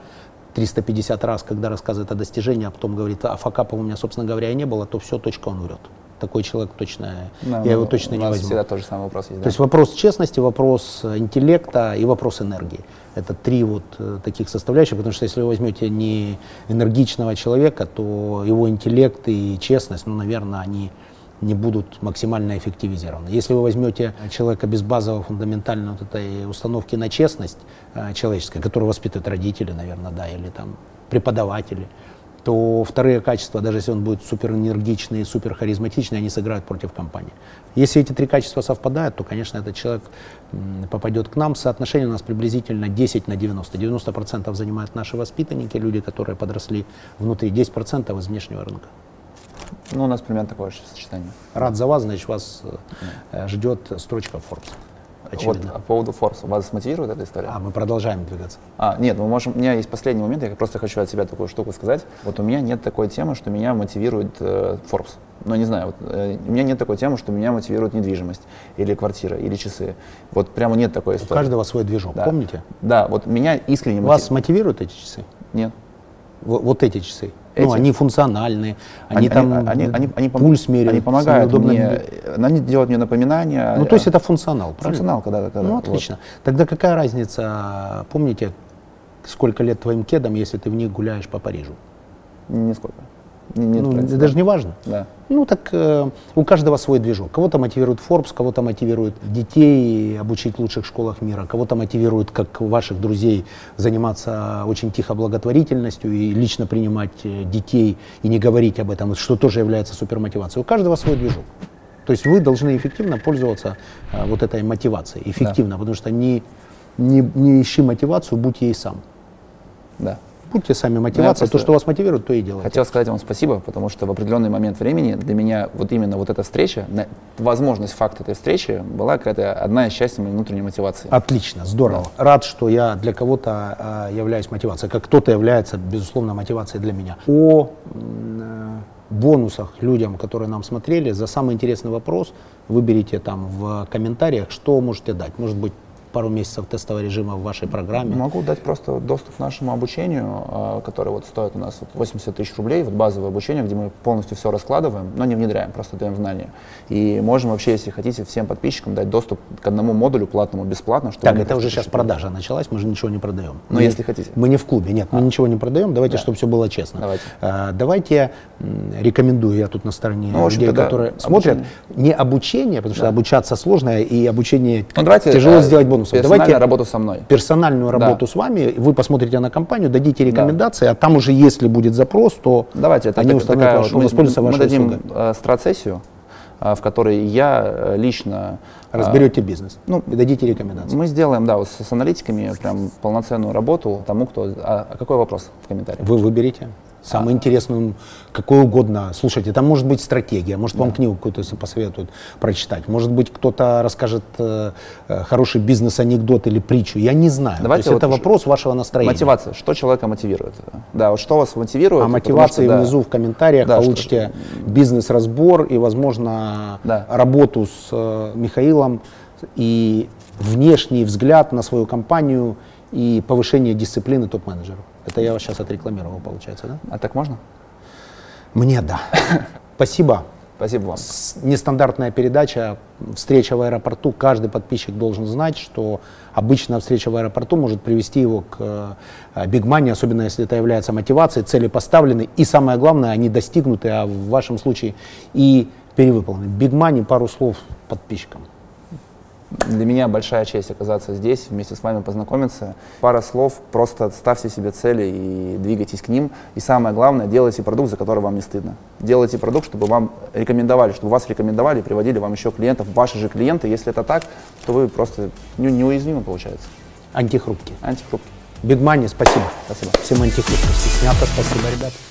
350 раз, когда рассказывает о достижении, а потом говорит, а факапа у меня, собственно говоря, и не было, то все, точка, он врет. Такой человек точно, Да, я его ну, точно не возьму. всегда тот же самый вопрос есть. То да? есть вопрос честности, вопрос э, интеллекта и вопрос энергии. Это три вот э, таких составляющих, потому что если вы возьмете не энергичного человека, то его интеллект и честность, ну, наверное, они не будут максимально эффективизированы. Если вы возьмете человека без базового фундаментальной вот этой установки на честность э, человеческой, которую воспитывают родители, наверное, да, или там преподаватели, то вторые качества, даже если он будет супер энергичный, супер харизматичный, они сыграют против компании. Если эти три качества совпадают, то, конечно, этот человек попадет к нам. Соотношение у нас приблизительно 10 на 90. 90% занимают наши воспитанники, люди, которые подросли внутри, 10% из внешнего рынка. Ну, у нас примерно такое же сочетание. Рад за вас, значит, вас э, ждет строчка в Forbes. Вот Очевидно. по поводу Форса. Вас мотивирует эта история? А, мы продолжаем двигаться. А, нет, мы можем, у меня есть последний момент, я просто хочу от себя такую штуку сказать. Вот у меня нет такой темы, что меня мотивирует э, Forbes. Ну, не знаю, вот, э, у меня нет такой темы, что меня мотивирует недвижимость, или квартира, или часы. Вот прямо нет такой У истории. каждого свой движок, Да. помните? Да, вот меня искренне Вас мотивирует. мотивируют эти часы? Нет. Вот, вот эти часы. Эти? Ну, они функциональные, они, там они, они, они, пульс меряют. Они помогают мне, э, они делают мне напоминания. Ну, то есть это функционал, правильно? функционал, когда, когда Ну, вот. отлично. Тогда какая разница, помните, сколько лет твоим кедам, если ты в них гуляешь по Парижу? Нисколько. Не- нет ну, разницы, это да. не важно. Да. Ну так э, у каждого свой движок. Кого-то мотивирует Forbes, кого-то мотивирует детей обучить в лучших школах мира, кого-то мотивирует, как ваших друзей, заниматься очень тихо благотворительностью и лично принимать э, детей и не говорить об этом, что тоже является супермотивацией. У каждого свой движок. То есть вы должны эффективно пользоваться э, вот этой мотивацией. Эффективно, потому что не, не, не ищи мотивацию, будь ей сам. Да. Будьте сами мотивацией, просто то, что вас мотивирует, то и делайте. Хотел сказать вам спасибо, потому что в определенный момент времени для меня вот именно вот эта встреча, возможность факт этой встречи была какая-то одна из частей моей внутренней мотивации. Отлично, здорово. Рад, что я для кого-то а, являюсь мотивацией, как кто-то является, безусловно, мотивацией для меня. О э, бонусах людям, которые нам смотрели, за самый интересный вопрос выберите там в комментариях, что можете дать. Может быть, пару месяцев тестового режима в вашей программе. Могу дать просто доступ к нашему обучению, э, которое вот стоит у нас вот 80 тысяч рублей, вот базовое обучение, где мы полностью все раскладываем, но не внедряем, просто даем знания. И можем вообще, если хотите, всем подписчикам дать доступ к одному модулю платному бесплатно. Чтобы Так, это уже сейчас продажа началась, мы же ничего не продаем. Ну, Мы- если хотите. Мы не в клубе, нет, мы ничего не продаем, давайте, Да. чтобы все было честно. Давайте. А, давайте рекомендую, я тут на стороне Ну, людей, да, которые смотрят, обучение. не обучение, потому что обучаться сложно, и обучение Ну, давайте, тяжело э, сделать бонусом. персональную Давайте работу со мной. персональную Да. работу с вами, вы посмотрите на компанию, дадите рекомендации, а там уже, если будет запрос, то Давайте, это они так- установят такая вашу, мы- воспользуются мы, вашей дадим э, страцессию, э, в которой я э, лично... э, Разберете бизнес ну, и дадите рекомендации. Мы сделаем, да, вот с, с аналитиками прям полноценную работу тому, кто... А, а какой вопрос в комментариях? Вы выберите. Самый интересный, м, какой угодно. Слушайте, там может быть стратегия, может вам книгу какую-то посоветуют прочитать, может быть кто-то расскажет э, э, хороший бизнес-анекдот или притчу, я не знаю. Давайте То есть вот это вопрос вашего настроения. Мотивация. Что человека мотивирует? Да, вот что вас мотивирует? А мотивации что, да, внизу в комментариях Да, что- получите бизнес-разбор и, возможно, Да. работу с э, Михаилом и внешний взгляд на свою компанию и повышение дисциплины топ-менеджеров. Это я вас сейчас отрекламировал, получается, да? А так можно? Мне да. Спасибо. Спасибо вам. Нестандартная передача, встреча в аэропорту. Каждый подписчик должен знать, что обычно встреча в аэропорту может привести его к бигмане, особенно если это является мотивацией, цели поставлены, и самое главное, они достигнуты, а в вашем случае и перевыполнены. Бигмани, пару слов подписчикам. Для меня большая честь оказаться здесь, вместе с вами познакомиться. Пара слов, просто ставьте себе цели и двигайтесь к ним. И самое главное, делайте продукт, за который вам не стыдно. Делайте продукт, чтобы вам рекомендовали, чтобы вас рекомендовали и приводили вам еще клиентов, ваши же клиенты. Если это так, то вы просто не- неуязвимы, получается. Антихрупкий. Антихрупкий. Бигмани, спасибо. Спасибо. Всем антихрупкости. Снято, спасибо, ребята.